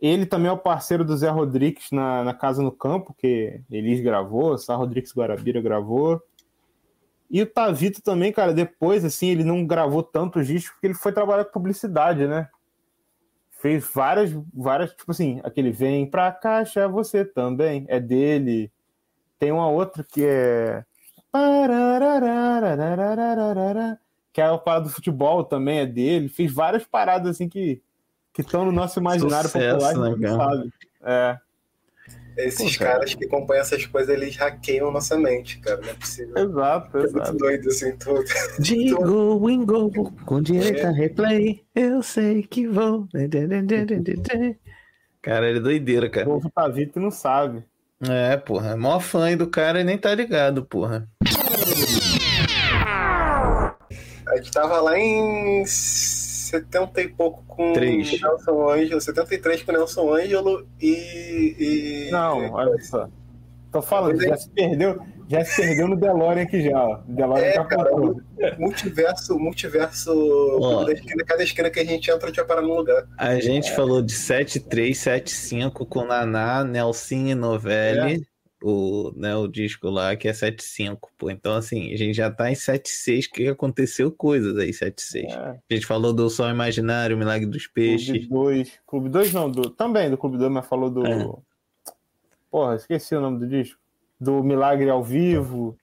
Ele também é o parceiro do Zé Rodrigues na, na Casa no Campo, que Elis gravou, Sá Rodrigues Guarabira gravou. E o Tavito também, cara, depois, assim, ele não gravou tantos discos porque ele foi trabalhar com publicidade, né? Fez várias, várias, tipo assim, aquele Vem Pra Caixa Você Também, é dele. Tem uma outra que é... Que é o parada do futebol também, é dele. Fez várias paradas, assim, que estão no nosso imaginário Sucesso, popular, né, sabe? É. Esses Pô, cara. caras que acompanham essas coisas, eles hackeiam nossa mente, cara. Não é possível. exato, É muito doido assim, tudo. Digo, wingo, com direito a replay, eu sei que vou. Cara, ele é doideira, O cara. povo tá Vito e não sabe. É, porra. É maior fã aí do cara e nem tá ligado, porra. A gente tava lá em 70 e pouco com Três. Nelson Ângelo, 73 com Nelson Ângelo e. e... Não, olha só. Tô falando, já se perdeu, já se perdeu no DeLorean aqui já, DeLorean É, já cara, multiverso, multiverso. Ó. Cada esquina, cada esquina que a gente entra, a gente vai parar num lugar. A gente falou de 7375 com Naná, Nelson e Novelli. O, né, o disco lá que é 75, pô. Então, assim, a gente já tá em 76, que aconteceu coisas aí, 76. É, A gente falou do Sol Imaginário, Milagre dos Clube Peixes. 2. Clube 2 não, do, também do Clube 2, mas falou do. É. Porra, esqueci o nome do disco. Do Milagre ao Vivo.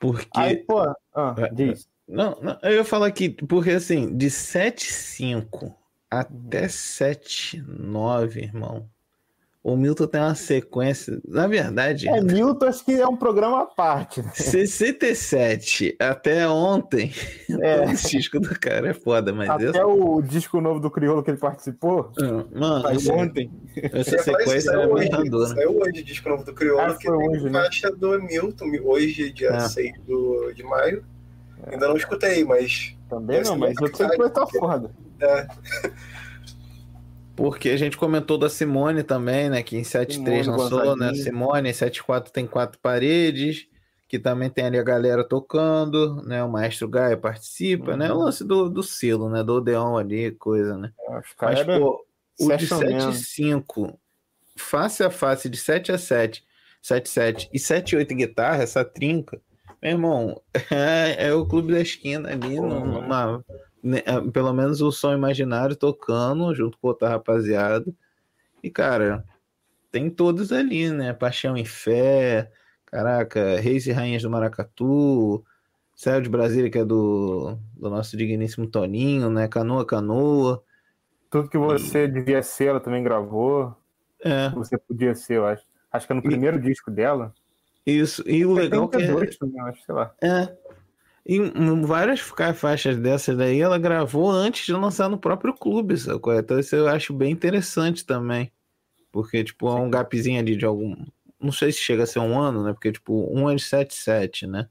Porque. Aí, pô, ah, É, diz. Não, não, eu ia falar aqui, porque assim, de 7.5 até 7.9, irmão, o Milton tem uma sequência. Na verdade, É, Milton, acho que é um programa à parte. né? 67 até ontem, É. o disco do cara é foda, mas Até essa, o disco novo do Criolo que ele participou, mano, saiu essa, ontem. essa isso, sequência é saiu hoje, matadora. Saiu hoje o disco novo do Criolo, Ah, que tem hoje, né? faixa do Milton, hoje, dia É. 6 do, de maio. Ainda não escutei, mas. Também Esse não, mas eu sei que vai estar foda. É, Porque a gente comentou da Simone também, né? Que em 7.3 Simone, lançou, né? Simone, em 7.4 tem quatro paredes, que também tem ali a galera tocando, né? O Maestro Gaia participa, né? O Uhum. lance do, do selo, né? Do Odeon ali, coisa, né? Os Mas, eram pô, o de session 7 e mesmo. 5, face a face, de 7 a 7, 7 7 e 7 e 8 guitarra, essa trinca, meu irmão, é, é o clube da esquina ali, Pô, numa, é, pelo menos o som imaginário tocando junto com outra rapaziada. E, cara, tem todos ali, né? Paixão e Fé, caraca, Reis e Rainhas do Maracatu, Céu de Brasília, que é do, do nosso digníssimo Toninho, né? Canoa Canoa. Tudo que você devia ser, ela também gravou. É, Você podia ser, eu acho. Acho que é no primeiro disco dela. isso. E o legal que é, 72 também, acho, sei lá. é. E várias fa- faixas dessas daí ela gravou antes de lançar no próprio clube, sacou? Então isso eu acho bem interessante também. Porque, tipo, é um gapzinho ali de algum. Não sei se chega a ser um ano, né? Porque, tipo, um é de 77, né?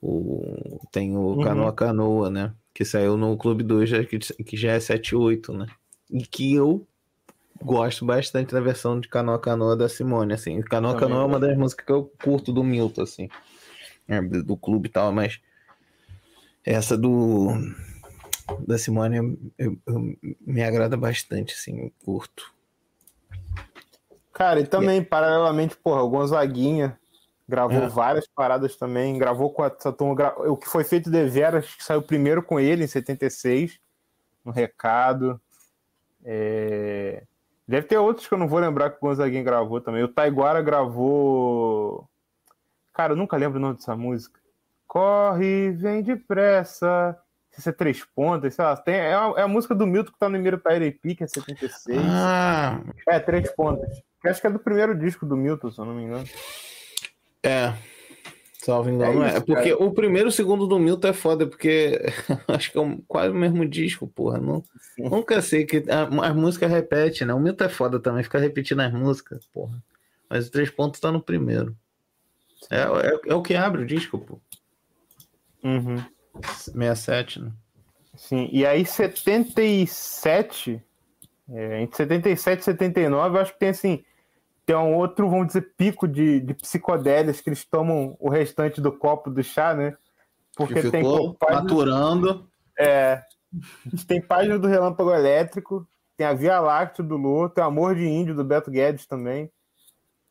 O... Tem o Uhum. Canoa Canoa, né? Que saiu no Clube 2, já- que, já é 78, né? E que eu gosto bastante da versão de Canoa Canoa da Simone, assim. Canoa Canoa é uma das músicas que eu curto do Milton, assim. É, do clube e tal, mas essa do da Simone eu- eu- me agrada bastante, assim, curto. Cara, e também, paralelamente, porra, o Gonzaguinha Gravou É. várias paradas também. Gravou com essa turma. gra- O que foi feito de veras, que saiu primeiro com ele em 76, no Recado. É, Deve ter outros que eu não vou lembrar que o Gonzaguinha gravou também. O Taiguara gravou. Cara, eu nunca lembro o nome dessa música. Corre, vem depressa. Se é três pontas, sei lá. Tem... É, a, é a música do Milton que tá no Miro Tairipi, que é 76. Ah, É, três pontas. Que acho que é do primeiro disco do Milton, se eu não me engano. é. Salvo engano, É é. isso, É porque o primeiro e o segundo do Milton é foda, porque acho que é um- quase o mesmo disco, porra. Não, nunca sei que a, as músicas repetem, né? O Milton é foda também, fica repetindo as músicas, porra. Mas o Três Pontos tá no primeiro. É, é, é o que abre o disco, pô. Uhum. 67, né? Sim, e aí 77, é, entre 77 e 79, eu acho que tem assim, tem um outro, vamos dizer, pico de, de psicodélias que eles tomam o restante do copo do chá, né? Porque que tem ficou página, maturando. é, tem página do Relâmpago Elétrico, tem a Via Láctea do Lô, tem o Amor de Índio do Beto Guedes também,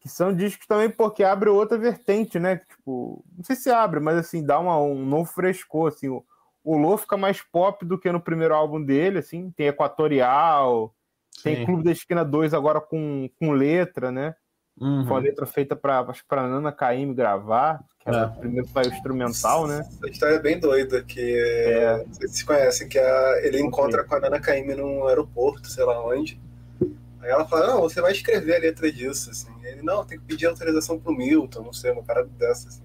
que são discos também porque abre outra vertente, né? Tipo, não sei se abre, mas assim, dá uma, um novo frescor, assim, o, o Lô fica mais pop do que no primeiro álbum dele, assim, tem Equatorial, tem Sim. Clube da Esquina 2 agora com, com letra, né? Uhum. Foi uma letra feita para acho pra Nana Caymmi gravar, que era É. o primeiro saiu instrumental, né? Essa história é bem doida, que É. não sei se vocês conhecem, que a- ele encontra com a Nana Caymmi num aeroporto, sei lá onde. Aí ela fala, não, você vai escrever a letra disso, assim. Não, tem que pedir autorização pro Milton, não sei, uma parada dessa, assim.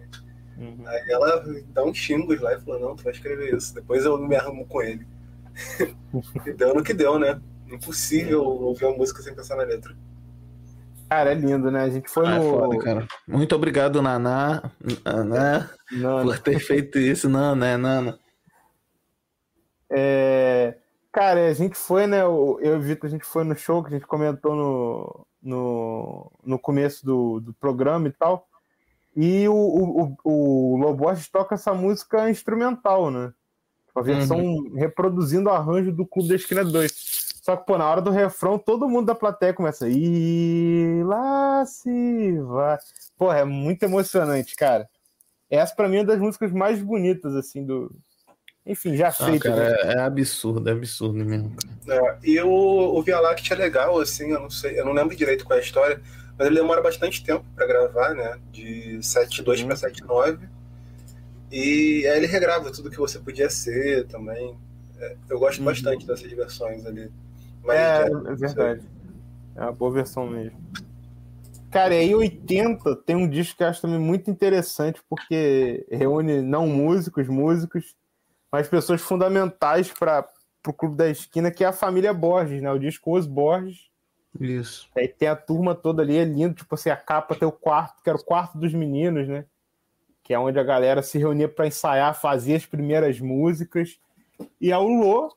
Uhum. Aí ela dá uns xingos lá e fala, não, tu vai escrever isso, depois eu me arrumo com ele. e deu no que deu, né? Impossível ouvir uma música sem pensar na letra. Cara, é lindo, né? A gente foi Ah, é no. foda, cara. Muito obrigado, Naná, Naná, Nana. por ter feito isso. Não, né, Nana? É, Cara, a gente foi, né? Eu e o Vitor, a gente foi no show que a gente comentou no, no, no começo do, do programa e tal. E o, o, o, o Loborges toca essa música instrumental, né? A versão reproduzindo o arranjo do Clube da Esquina 2. Só que, pô, na hora do refrão, todo mundo da plateia começa. E lá se vai. Porra, é muito emocionante, cara. Essa, pra mim, é uma das músicas mais bonitas, assim, do. Enfim, já Ah, feita. cara, né? é, é absurdo, é absurdo mesmo. É, e o, o Via Láctea é legal, assim, eu não sei, eu não lembro direito qual é a história, mas ele demora bastante tempo pra gravar, né? De 7.2 Uhum. pra 7.9. E aí ele regrava tudo que você podia ser também. É, eu gosto Uhum. bastante dessas versões ali. Mas, É, é, é verdade. É uma boa versão mesmo. Cara, e aí 80 tem um disco que eu acho também muito interessante, porque reúne não músicos, músicos, mas pessoas fundamentais para o Clube da Esquina, que é a família Borges, né? O disco Os Borges. Isso. Aí tem a turma toda ali, é lindo, tipo assim, a capa tem o quarto, que era o quarto dos meninos, né? Que é onde a galera se reunia para ensaiar, fazer as primeiras músicas. E é o Lô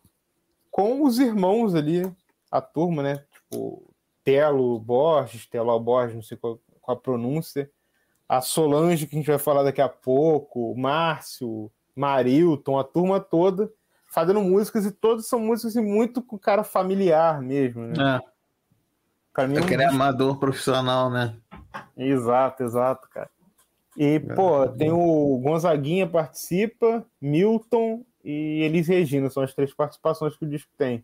com os irmãos ali, a turma, né? Tipo, Telo Borges, Telo Borges, não sei qual, qual a pronúncia. A Solange, que a gente vai falar daqui a pouco, o Márcio, Marilton, a turma toda fazendo músicas e todas são músicas assim, muito com cara familiar mesmo, né? É, Pra mim, é um aquele disco- amador profissional, né? Exato, exato, cara. E, pô, tem o Gonzaguinha participa, Milton e Elis Regina, são as três participações que o disco tem.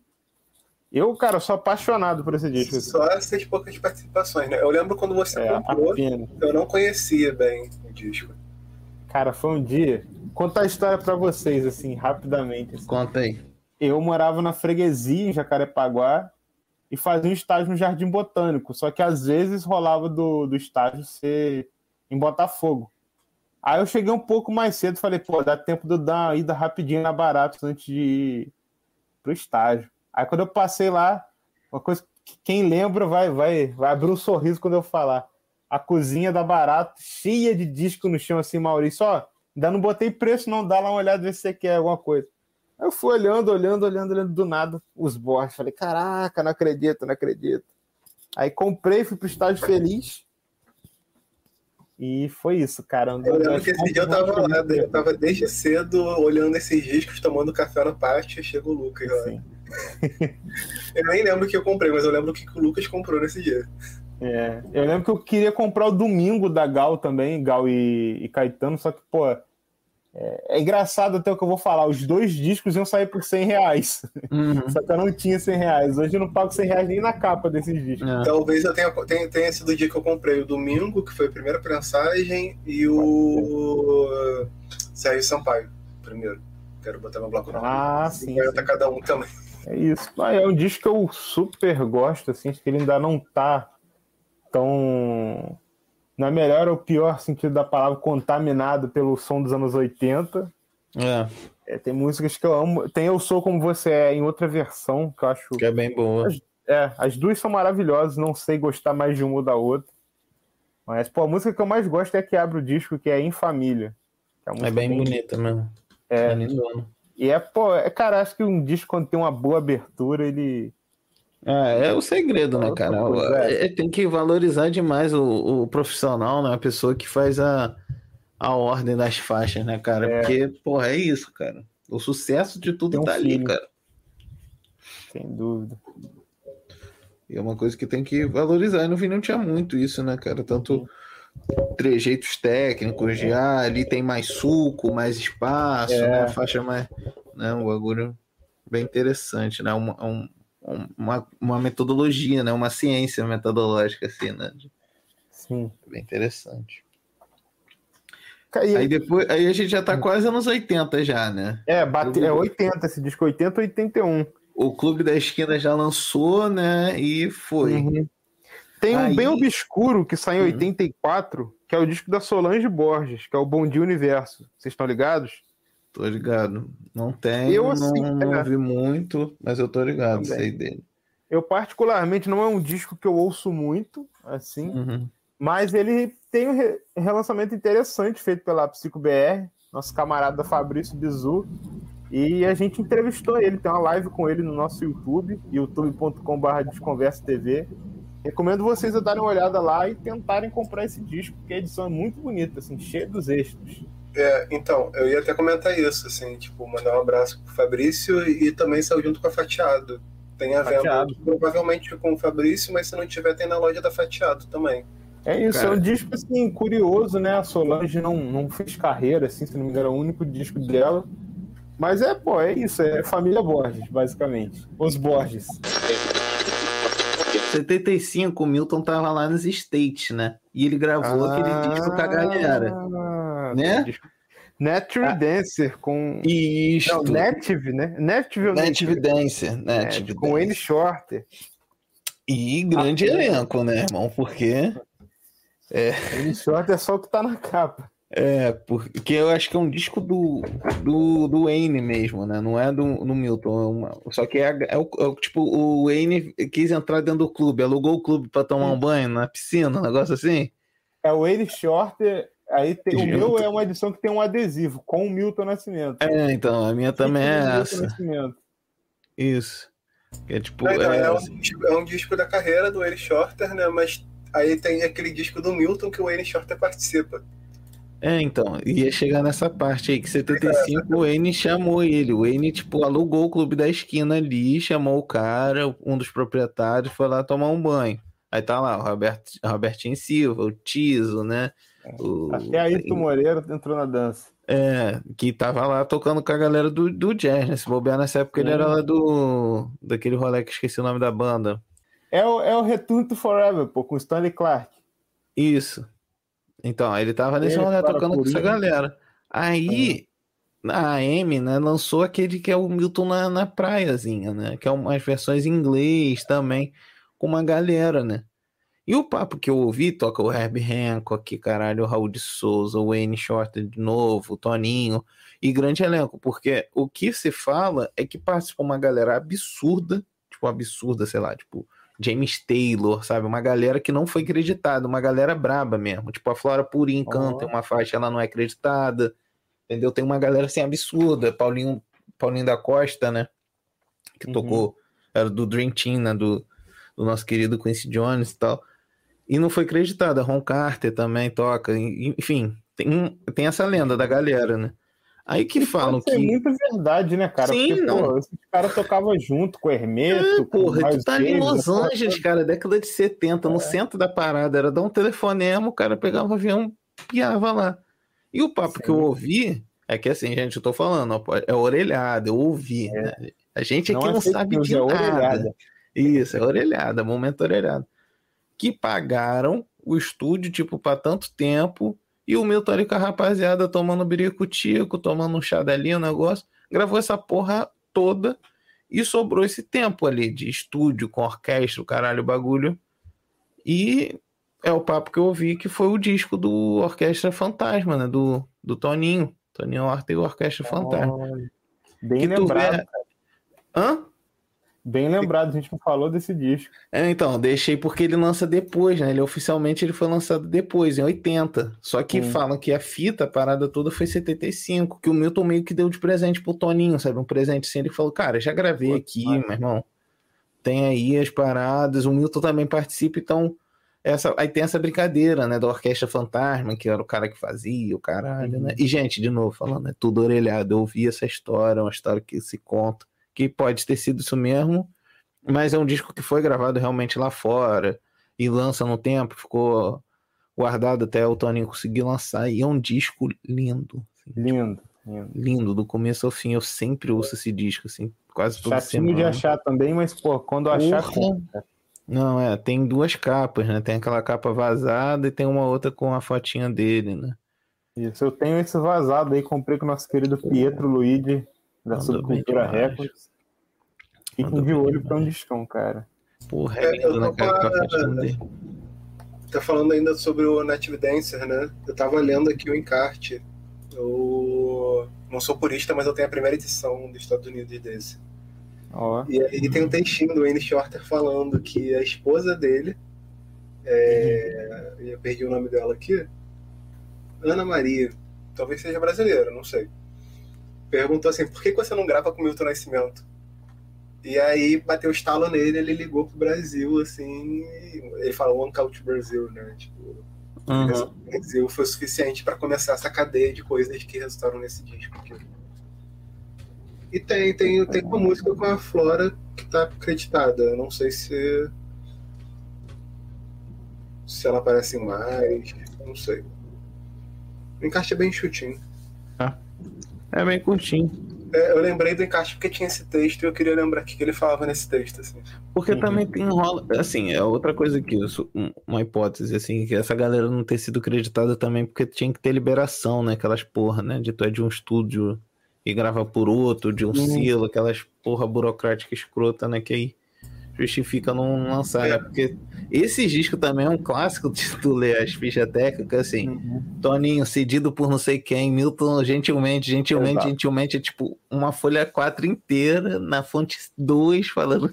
Eu, cara, sou apaixonado por esse disco. assim. Só essas poucas participações, né? Eu lembro quando você É, comprou, eu não conhecia bem o disco. Cara, foi um dia. Contar a história pra vocês, assim, rapidamente. assim. Conta aí. Eu morava na freguesia, em Jacarepaguá, e fazia um estágio no Jardim Botânico. Só que às vezes rolava do, do estágio ser em Botafogo. Aí eu cheguei um pouco mais cedo e falei, pô, dá tempo de eu dar uma ida rapidinho na Baratos antes de ir pro estágio. Aí quando eu passei lá, uma coisa que quem lembra vai, vai, vai abrir um sorriso quando eu falar. A cozinha da Barato, cheia de disco no chão, assim, Maurício, ó, ainda não botei preço, não, dá lá uma olhada, ver se você quer alguma coisa. Aí eu fui olhando, olhando, olhando, olhando do nada os Borges. Falei, caraca, não acredito, não acredito. Aí comprei, fui pro estádio feliz. E foi isso, cara. Um Eu lembro que esse dia eu tava lá, eu tava desde cedo olhando esses discos, tomando café no pátio, e chega o Lucas lá. Eu nem lembro o que eu comprei, mas eu lembro o que o Lucas comprou nesse dia. É, eu lembro que eu queria comprar o domingo da Gal também, Gal e, e Caetano, só que, pô, é, é engraçado até o que eu vou falar. Os dois discos iam sair por 100 reais. Uhum. Só que eu não tinha 100 reais. Hoje eu não pago 100 reais nem na capa desses discos. É. Talvez eu tenha, tenha, tenha sido o dia que eu comprei o domingo, que foi a primeira prensagem, e o Sérgio Sampaio, primeiro. Quero botar meu bloco Ah, sim, 50 sim. cada um também. É isso. Ah, é um disco que eu super gosto, assim, acho que ele ainda não tá tão. Na melhor ou pior sentido da palavra, contaminado pelo som dos anos 80. É, É, tem músicas que eu amo. Tem Eu Sou Como Você É em outra versão, que eu acho. que é bem boa. É, as duas são maravilhosas, não sei gostar mais de uma ou da outra. Mas, pô, a música que eu mais gosto é a que abre o disco, que é Em Família. A É música bem bonita mesmo. É. É. E é, pô, é, cara, acho que um disco, quando tem uma boa abertura, ele. É, é o segredo, né, Outra cara? é. É, tem que valorizar demais o, o profissional, né? A pessoa que faz a, a ordem das faixas, né, cara? É. Porque, porra, é isso, cara. O sucesso de tudo Tem um tá ali, feeling. cara. Sem dúvida. E é uma coisa que tem que valorizar. E no vinil tinha muito isso, né, cara? Tanto trejeitos técnicos, de ah, ali tem mais suco, mais espaço, É. né? A faixa mais. Né? Um bagulho bem interessante, né? Uma, um- uma, uma metodologia, né? Uma ciência metodológica, assim, né? Sim. Bem interessante. E- Aí depois, aí a gente já tá quase anos 80 já, né? é, bate, é 80 esse disco, 80 81. O Clube da Esquina já lançou, né? E foi. Uhum. Tem um Aí- bem obscuro que saiu em Uhum. 84, que é o disco da Solange Borges, que é o Bom Dia Universo. Vocês estão ligados? Tô ligado. Não tem, Eu, não, assim, não é. vi muito, mas eu tô ligado, Também. sei dele. Eu, particularmente, não é um disco que eu ouço muito, assim, Uhum. mas ele tem um re- relançamento interessante feito pela Psico BR, nosso camarada Fabrício Bizu, e a gente entrevistou ele, tem uma live com ele no nosso YouTube, youtube.com.br Desconversa TV. Recomendo vocês a darem uma olhada lá e tentarem comprar esse disco, porque a edição é muito bonita, assim, cheia dos extras. É, então, eu ia até comentar isso, assim, tipo, mandar um abraço pro Fabrício e também saiu junto com a Fatiado. Tem a venda provavelmente com o Fabrício, mas se não tiver, tem na loja da Fatiado também. É isso, Cara. é um disco assim, curioso, né? A Solange não, não fez carreira, assim, se não me engano, é o único disco dela. Mas é, pô, é isso, é família Borges, basicamente. Os Borges. 75, o Milton tava lá nos States, né? E ele gravou aquele disco com a galera. Ah, Né? disco- Native Dancer com. Não, Native, né? Native Native Dancer. É, Native com Wayne Dancer. Shorter. E grande elenco, né, irmão? Porque. Wayne Shorter é só o que tá na capa. É, porque eu acho que é um disco do, do, do Wayne mesmo, né? Não é do, do Milton. é uma- só que é, é o, é o- tipo, o Wayne quis entrar dentro do clube, alugou o clube pra tomar um banho na piscina, um negócio assim. É o Wayne Shorter. Aí tem, o meu é uma edição que tem um adesivo com o Milton Nascimento. É, então, a minha também é Milton essa. Nascimento. Isso. Que é tipo. Então, é, é, um, disco- é um disco da carreira do Wayne Shorter, né? Mas aí tem aquele disco do Milton que o Wayne Shorter participa. É, então, ia chegar nessa parte aí, que 75 o Wayne chamou ele. O Wayne, tipo, alugou o clube da esquina ali, chamou o cara, um dos proprietários, foi lá tomar um banho. Aí tá lá, o Roberto, Robertinho Silva, o Tiso, né? O, Até Ayrton Moreira entrou na dança. é, que tava lá tocando com a galera do, do jazz, né? Se bobear nessa época, ele Sim. era lá do. daquele rolê que esqueci o nome da banda. É o, é o Return to Forever, pô, com Stanley Clark. Isso. Então, ele tava nesse rolê Clara tocando com essa galera. Aí, a AM, né, lançou aquele que é o Milton na, na praiazinha, né? Que é umas versões em inglês também, com uma galera, né? E o papo que eu ouvi, toca o Herbie Hancock, caralho, o Raul de Souza, o Wayne Shorter de novo, o Toninho, e grande elenco, porque o que se fala é que participa uma galera absurda, tipo, absurda, sei lá, tipo, James Taylor, sabe? Uma galera que não foi acreditada, uma galera braba mesmo. Tipo, a Flora Purim canta, tem uma faixa, ela não é acreditada. Entendeu? Tem uma galera assim absurda. Paulinho, Paulinho da Costa, né? Que Uhum. tocou, era do Dream Team, né? Do, do nosso querido Quincy Jones e tal. E não foi acreditada. Ron Carter também toca. Enfim, tem, tem essa lenda da galera, né? Aí que falam Pode ser que. muita verdade, né, cara? Sim, Porque, não. pô, esses caras tocavam junto com o Hermeto. É, porra, tu tá ali em Los Angeles, cara, década de 70, no centro da parada. Era dar um telefonema, o cara pegava o avião, piava lá. E o papo que eu ouvi é que assim, gente, eu tô falando, ó, é orelhada, eu ouvi. né? A gente aqui Não não, é fake sabe de é nada. orelhada. Isso, é orelhada, momento orelhada. Que pagaram o estúdio, tipo, pra tanto tempo, e o Milton ali com a rapaziada tomando biricutico, tomando um chá dali, um negócio, gravou essa porra toda e sobrou esse tempo ali de estúdio com orquestra, o caralho, o bagulho. E é o papo que eu ouvi que foi o disco do Orquestra Fantasma, né? Do, do Toninho. Toninho Horta e Orquestra Fantasma. Olha, Bem Que lembrado, vê- Hã? Bem lembrado. A gente não falou desse disco. É, então, deixei porque ele lança depois, né? Ele oficialmente ele foi lançado depois, em 80. Só que Sim. falam que a fita, a parada toda foi em 75, que o Milton meio que deu de presente pro Toninho, sabe? Um presente assim, ele falou, cara, já gravei aqui, meu irmão. Tem aí as paradas, o Milton também participa, então essa, aí tem essa brincadeira, né, da Orquestra Fantasma, que era o cara que fazia, o caralho, né? E, gente, de novo, falando, é tudo orelhado, eu ouvi essa história, uma história que se conta, que pode ter sido isso mesmo, mas é um disco que foi gravado realmente lá fora e lança no tempo, ficou guardado até o Toninho conseguir lançar. E é um disco lindo, assim, Lindo, lindo. lindo, do começo ao fim. Eu sempre ouço esse disco, assim, quase toda Chatinho semana. de achar também, mas, pô, quando achar. Porra. Não, é, tem duas capas, né? Tem aquela capa vazada e tem uma outra com a fotinha dele, né? Isso, eu tenho esse vazado aí, comprei com o nosso querido Pietro Luigi, da Mandou Subcultura. Records. Fiquem de olho pra um discão, cara. Porra, É, lindo, eu né, tô fotinha dele. Tá falando ainda sobre o Native Dancer, né? Eu tava lendo aqui o encarte. Eu não sou purista, mas eu tenho a primeira edição dos Estados Unidos desse. Ó, E aí tem um textinho do Wayne Shorter falando que a esposa dele, é... eu perdi o nome dela aqui, Ana Maria, talvez seja brasileira, não sei. Perguntou assim, por que você não grava com Milton Nascimento? E aí bateu o estalo nele, ele ligou pro Brasil, assim, ele falou One Couch Brasil, né? Tipo, Uhum. o Brasil foi o suficiente para começar essa cadeia de coisas que resultaram nesse disco aqui. E tem, tem, tem uma música com a Flora que tá acreditada. Não sei se. Se ela aparece em mais. Não sei. O encaixe é bem chutinho. É bem curtinho. É, eu lembrei do encaixe porque tinha esse texto e eu queria lembrar o que ele falava nesse texto. Assim. Porque Uhum. também tem rola, assim, é outra coisa que um- uma hipótese assim, que essa galera não ter sido creditada também porque tinha que ter liberação, né, aquelas porra, né, de tu é de um estúdio e grava por outro, de um Sim. selo, aquelas porra burocrática escrota, né, que aí justifica não lançar, né, porque esse disco também é um clássico de tu ler as fichas técnicas, assim, Uhum. Toninho, cedido por não sei quem, Milton, gentilmente, gentilmente, Exato. gentilmente, é tipo uma folha 4 inteira, na fonte 2, falando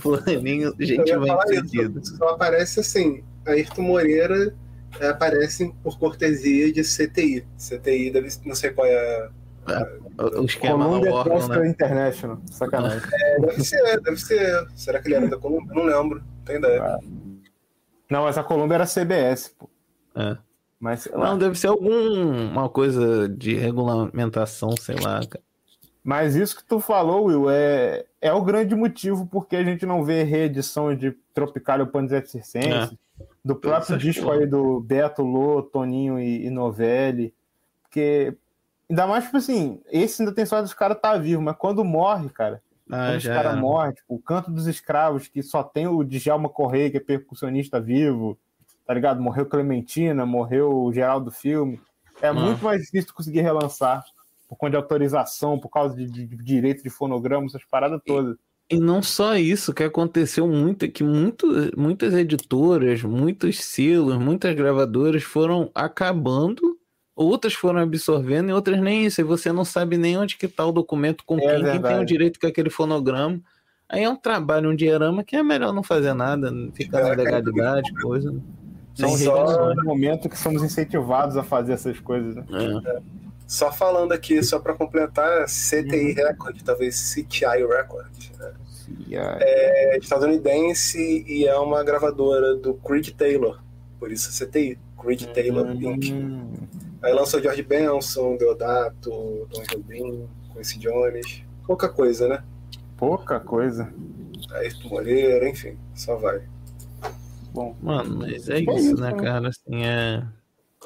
fulaninho, Eu ia gentilmente cedido. isso. Só aparece assim. Ayrton Moreira é, aparece por cortesia de CTI. CTI deve não sei qual é. O, o esquema Columbia órgão, Transfer né? International. Sacanagem. É, deve ser, deve ser. Será que ele era da Colômbia? Não lembro. Não tenho ideia. Não, mas a Columbia era CBS, pô. É. Mas. Não, deve ser alguma coisa de regulamentação, sei lá, cara. Mas isso que tu falou, Will, é, é o grande motivo porque a gente não vê reedição de Tropicália Panzer Circense, do próprio Essas disco aí do Beto, Lô, Toninho e, e Novelli. Porque, ainda mais, tipo assim, esse ainda tem sorte dos caras tá vivo, mas quando morre, cara, Ah, quando os caras morrem, tipo, o Canto dos Escravos, que só tem o Djalma Correia, que é percussionista vivo, tá ligado? Morreu Clementina, morreu o Geraldo Filme. É Ah. muito mais difícil conseguir relançar por conta de autorização, por causa de, de- de direito de fonograma, essas paradas todas. E não só isso, que aconteceu muito, é que muito, muitas editoras, muitos selos, muitas gravadoras foram acabando, outras foram absorvendo e outras nem isso. E você não sabe nem onde que tá o documento com É quem, quem tem o direito com aquele fonograma. Aí é um trabalho, um diorama que é melhor não fazer nada, ficar na É, legalidade, coisa. né? São só- no momento que somos incentivados a fazer essas coisas, né? É. Só falando aqui, só para completar, CTI Record, talvez CTI Record. né? É estadunidense e é uma gravadora do Creed Taylor. Por isso CTI. Creed Taylor Inc. Aí lançou George Benson, Deodato, Tom Jobim, Quincy Jones. Pouca coisa, né? Pouca coisa. Ayrton Moreira, enfim, só vai. Bom, Mano, mas é É isso, isso, né, né? cara? Assim, é.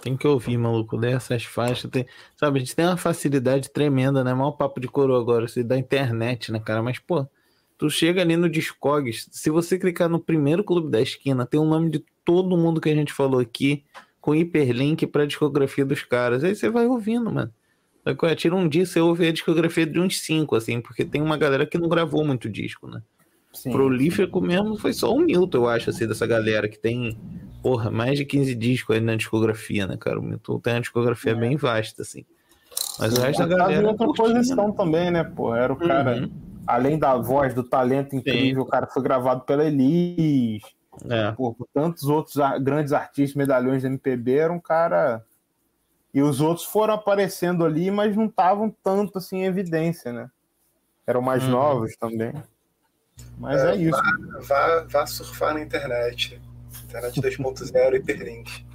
Tem que ouvir, maluco, ler essas faixas. Tem... Sabe, a gente tem uma facilidade tremenda, né? Maior papo de coroa agora, assim, da internet, né, cara? Mas, pô, tu chega ali no Discogs, se você clicar no primeiro clube da esquina, tem o nome de todo mundo que a gente falou aqui, com hiperlink pra discografia dos caras. Aí você vai ouvindo, mano. É? Tira um dia, você ouve a discografia de uns cinco, assim, porque tem uma galera que não gravou muito disco, né? sim. prolífico mesmo foi só o Milton, eu acho, assim, dessa galera que tem, porra, mais de 15 discos aí na discografia, né, cara? O Milton tem uma discografia bem vasta, assim. Mas o resto da galera. outra curtia, posição também, né, pô? Era o cara, Uhum. além da voz, do talento incrível, o cara foi gravado pela Elis, É, por, por tantos outros grandes artistas, medalhões da MPB, era um cara. E os outros foram aparecendo ali, mas não estavam tanto assim em evidência, né? Eram mais Uhum. novos também. Mas é, isso. Vá, vá surfar na internet. Internet 2.0 hiperlink.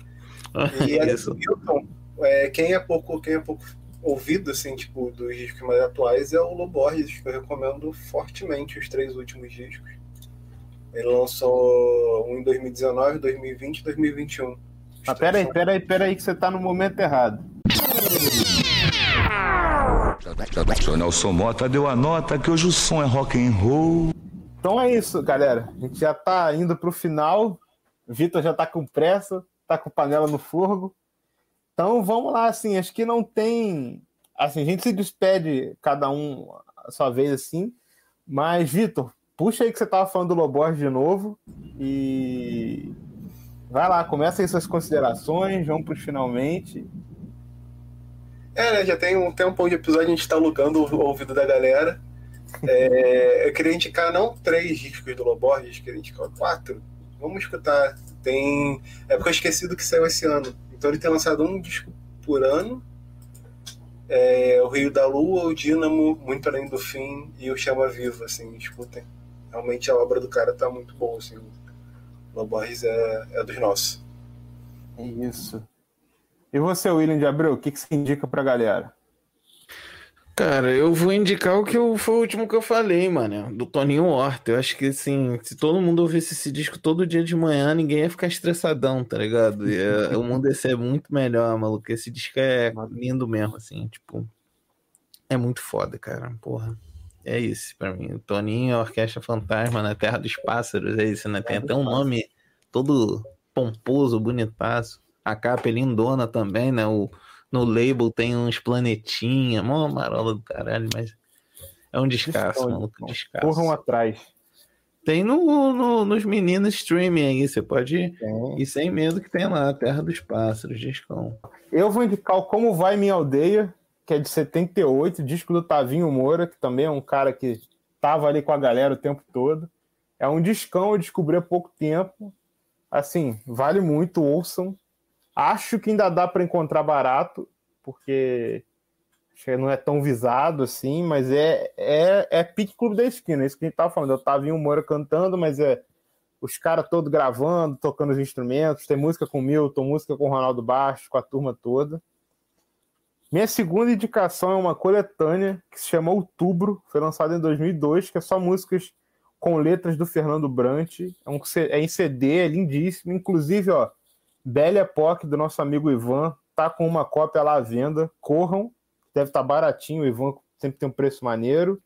E é a isso. Milton, é, quem é pouco, quem é pouco ouvido, assim, tipo, dos discos mais atuais é o Loborges, que eu recomendo fortemente os três últimos discos. Ele lançou um em 2019, 2020 e 2021. Os Mas três peraí, peraí, peraí, que você tá no momento errado. Seu Nelson Mota deu a nota que hoje o som é rock and roll. Então é isso, galera. A gente já tá indo pro final. O Vitor já tá com pressa, tá com panela no fogo. Então vamos lá, assim, acho que não tem. Assim, a gente se despede cada um a sua vez assim. Mas, Vitor, puxa aí que você tava falando do Loborges de novo. E vai lá, começa aí suas considerações, vamos pros finalmente. É, né? Já tem um tempo de episódio a gente tá alugando o ouvido da galera. É, eu queria indicar não três discos do Loborges, queria indicar quatro. Vamos escutar. Tem. É porque eu esqueci do que saiu esse ano. Então ele tem lançado um disco por ano. É, o Rio da Lua, o Dínamo, Muito Além do Fim e o Chama Viva, assim, escutem. Realmente a obra do cara tá muito boa, assim. O Loborges é, é dos nossos. É isso. E você, William de Abreu, o que, que você indica pra galera? Cara, eu vou indicar o que eu, foi o último que eu falei, mano, do Toninho Horta. Eu acho que, assim, se todo mundo ouvisse esse disco todo dia de manhã, ninguém ia ficar estressadão, tá ligado? Ia- o mundo ia ser muito melhor, maluco. Esse disco é lindo mesmo, assim, tipo, é muito foda, cara, porra. É isso pra mim. O Toninho, a Orquestra Fantasma na Terra dos Pássaros, é isso, né? Tem até um nome todo pomposo, bonitaço. A capa é lindona também, né? O, no label tem uns planetinha, mó marola do caralho, mas é um descasso, maluco, descasso. Corram atrás. Tem no, no- nos meninos streaming aí, você pode Tem. ir sem medo que tem lá, Terra dos Pássaros, discão. Eu vou indicar o Como Vai Minha Aldeia, que é de 78, disco do Tavinho Moura, que também é um cara que tava ali com a galera o tempo todo. É um discão, eu descobri há pouco tempo. Assim, vale muito, ouçam. Acho que ainda dá para encontrar barato, porque acho que não é tão visado assim, mas é, é, é pique clube da esquina, é isso que a gente tava falando. Eu tava o Moura cantando, mas é os caras todos gravando, tocando os instrumentos, tem música com o Milton, música com o Ronaldo Baixo, com a turma toda. Minha segunda indicação é uma coletânea que se chama Outubro, foi lançada em 2002, que é só músicas com letras do Fernando Brant. É, um, é em CD, é lindíssimo. Inclusive, ó, Belle Époque do nosso amigo Ivan tá com uma cópia lá à venda. Corram, deve estar baratinho. O Ivan sempre tem um preço maneiro.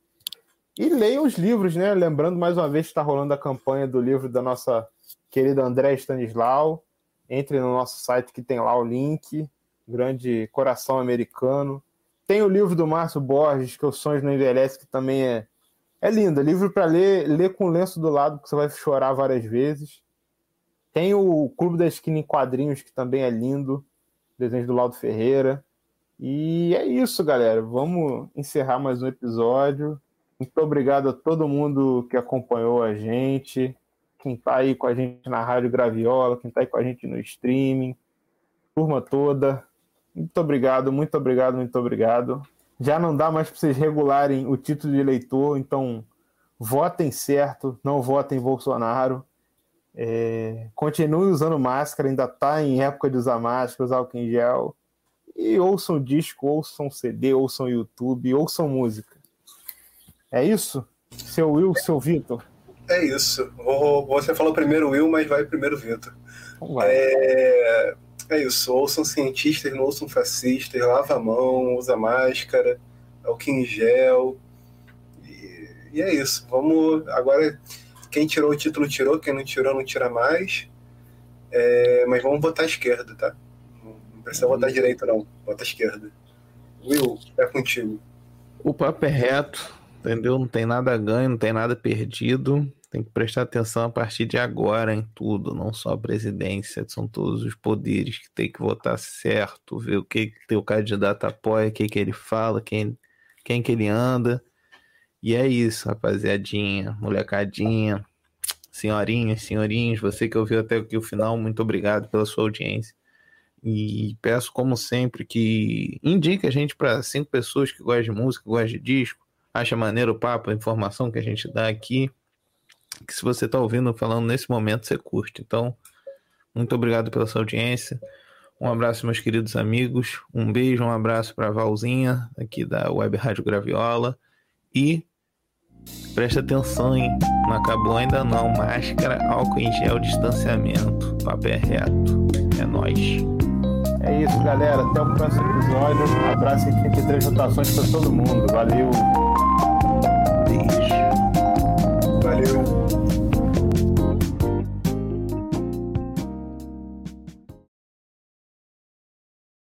E leiam os livros, né? Lembrando mais uma vez que está rolando a campanha do livro da nossa querida André Stanislau. Entre no nosso site que tem lá o link. Grande Coração Americano. Tem o livro do Márcio Borges, que é o Sonhos Não Envelhece, que também é, é lindo. É livro para ler, ler com o lenço do lado, porque você vai chorar várias vezes. Tem o Clube da Esquina em Quadrinhos, que também é lindo. Desenhos do Laudo Ferreira. E é isso, galera. Vamos encerrar mais um episódio. Muito obrigado a todo mundo que acompanhou a gente. Quem tá aí com a gente na Rádio Graviola, quem tá aí com a gente no streaming. Turma toda. Muito obrigado, muito obrigado, muito obrigado. Já não dá mais para vocês regularem o título de eleitor, então votem certo, não votem Bolsonaro. É, continue usando máscara, ainda está em época de usar máscara, usar álcool em gel. e ouçam disco, ouçam CD, ouçam YouTube, ouçam música. É isso? Seu Will, seu Vitor? É isso. Você falou primeiro Will, mas vai primeiro Vitor. É, é isso. Ouçam cientistas, não ouçam fascistas, lava a mão, usa máscara, álcool em gel. E, e é isso. Vamos. Agora, quem tirou o título tirou, quem não tirou, não tira mais. É, mas vamos votar à esquerda, tá? Não precisa votar à direita, não. Vota à esquerda. Will, é contigo. O papo é reto, entendeu? Não tem nada ganho, não tem nada perdido. Tem que prestar atenção a partir de agora em tudo, não só a presidência, são todos os poderes que tem que votar certo, ver o que, que teu candidato apoia, o que, que ele fala, quem, quem que ele anda. E é isso, rapaziadinha, molecadinha, senhorinhas, senhorinhos, você que ouviu até aqui o final, muito obrigado pela sua audiência. E peço, como sempre, que indique a gente para cinco pessoas que gostam de música, gostam de disco, acha maneiro o papo, a informação que a gente dá aqui. Que se você está ouvindo falando nesse momento, você curte. Então, muito obrigado pela sua audiência. Um abraço, meus queridos amigos. Um beijo, um abraço para a Valzinha, aqui da Web Rádio Graviola. E preste atenção, hein? Não acabou ainda não. Máscara, álcool em gel, distanciamento. Papo é reto. É nóis. É isso, galera. Até o próximo episódio. Um abraço em 33 rotações para todo mundo. Valeu. Beijo.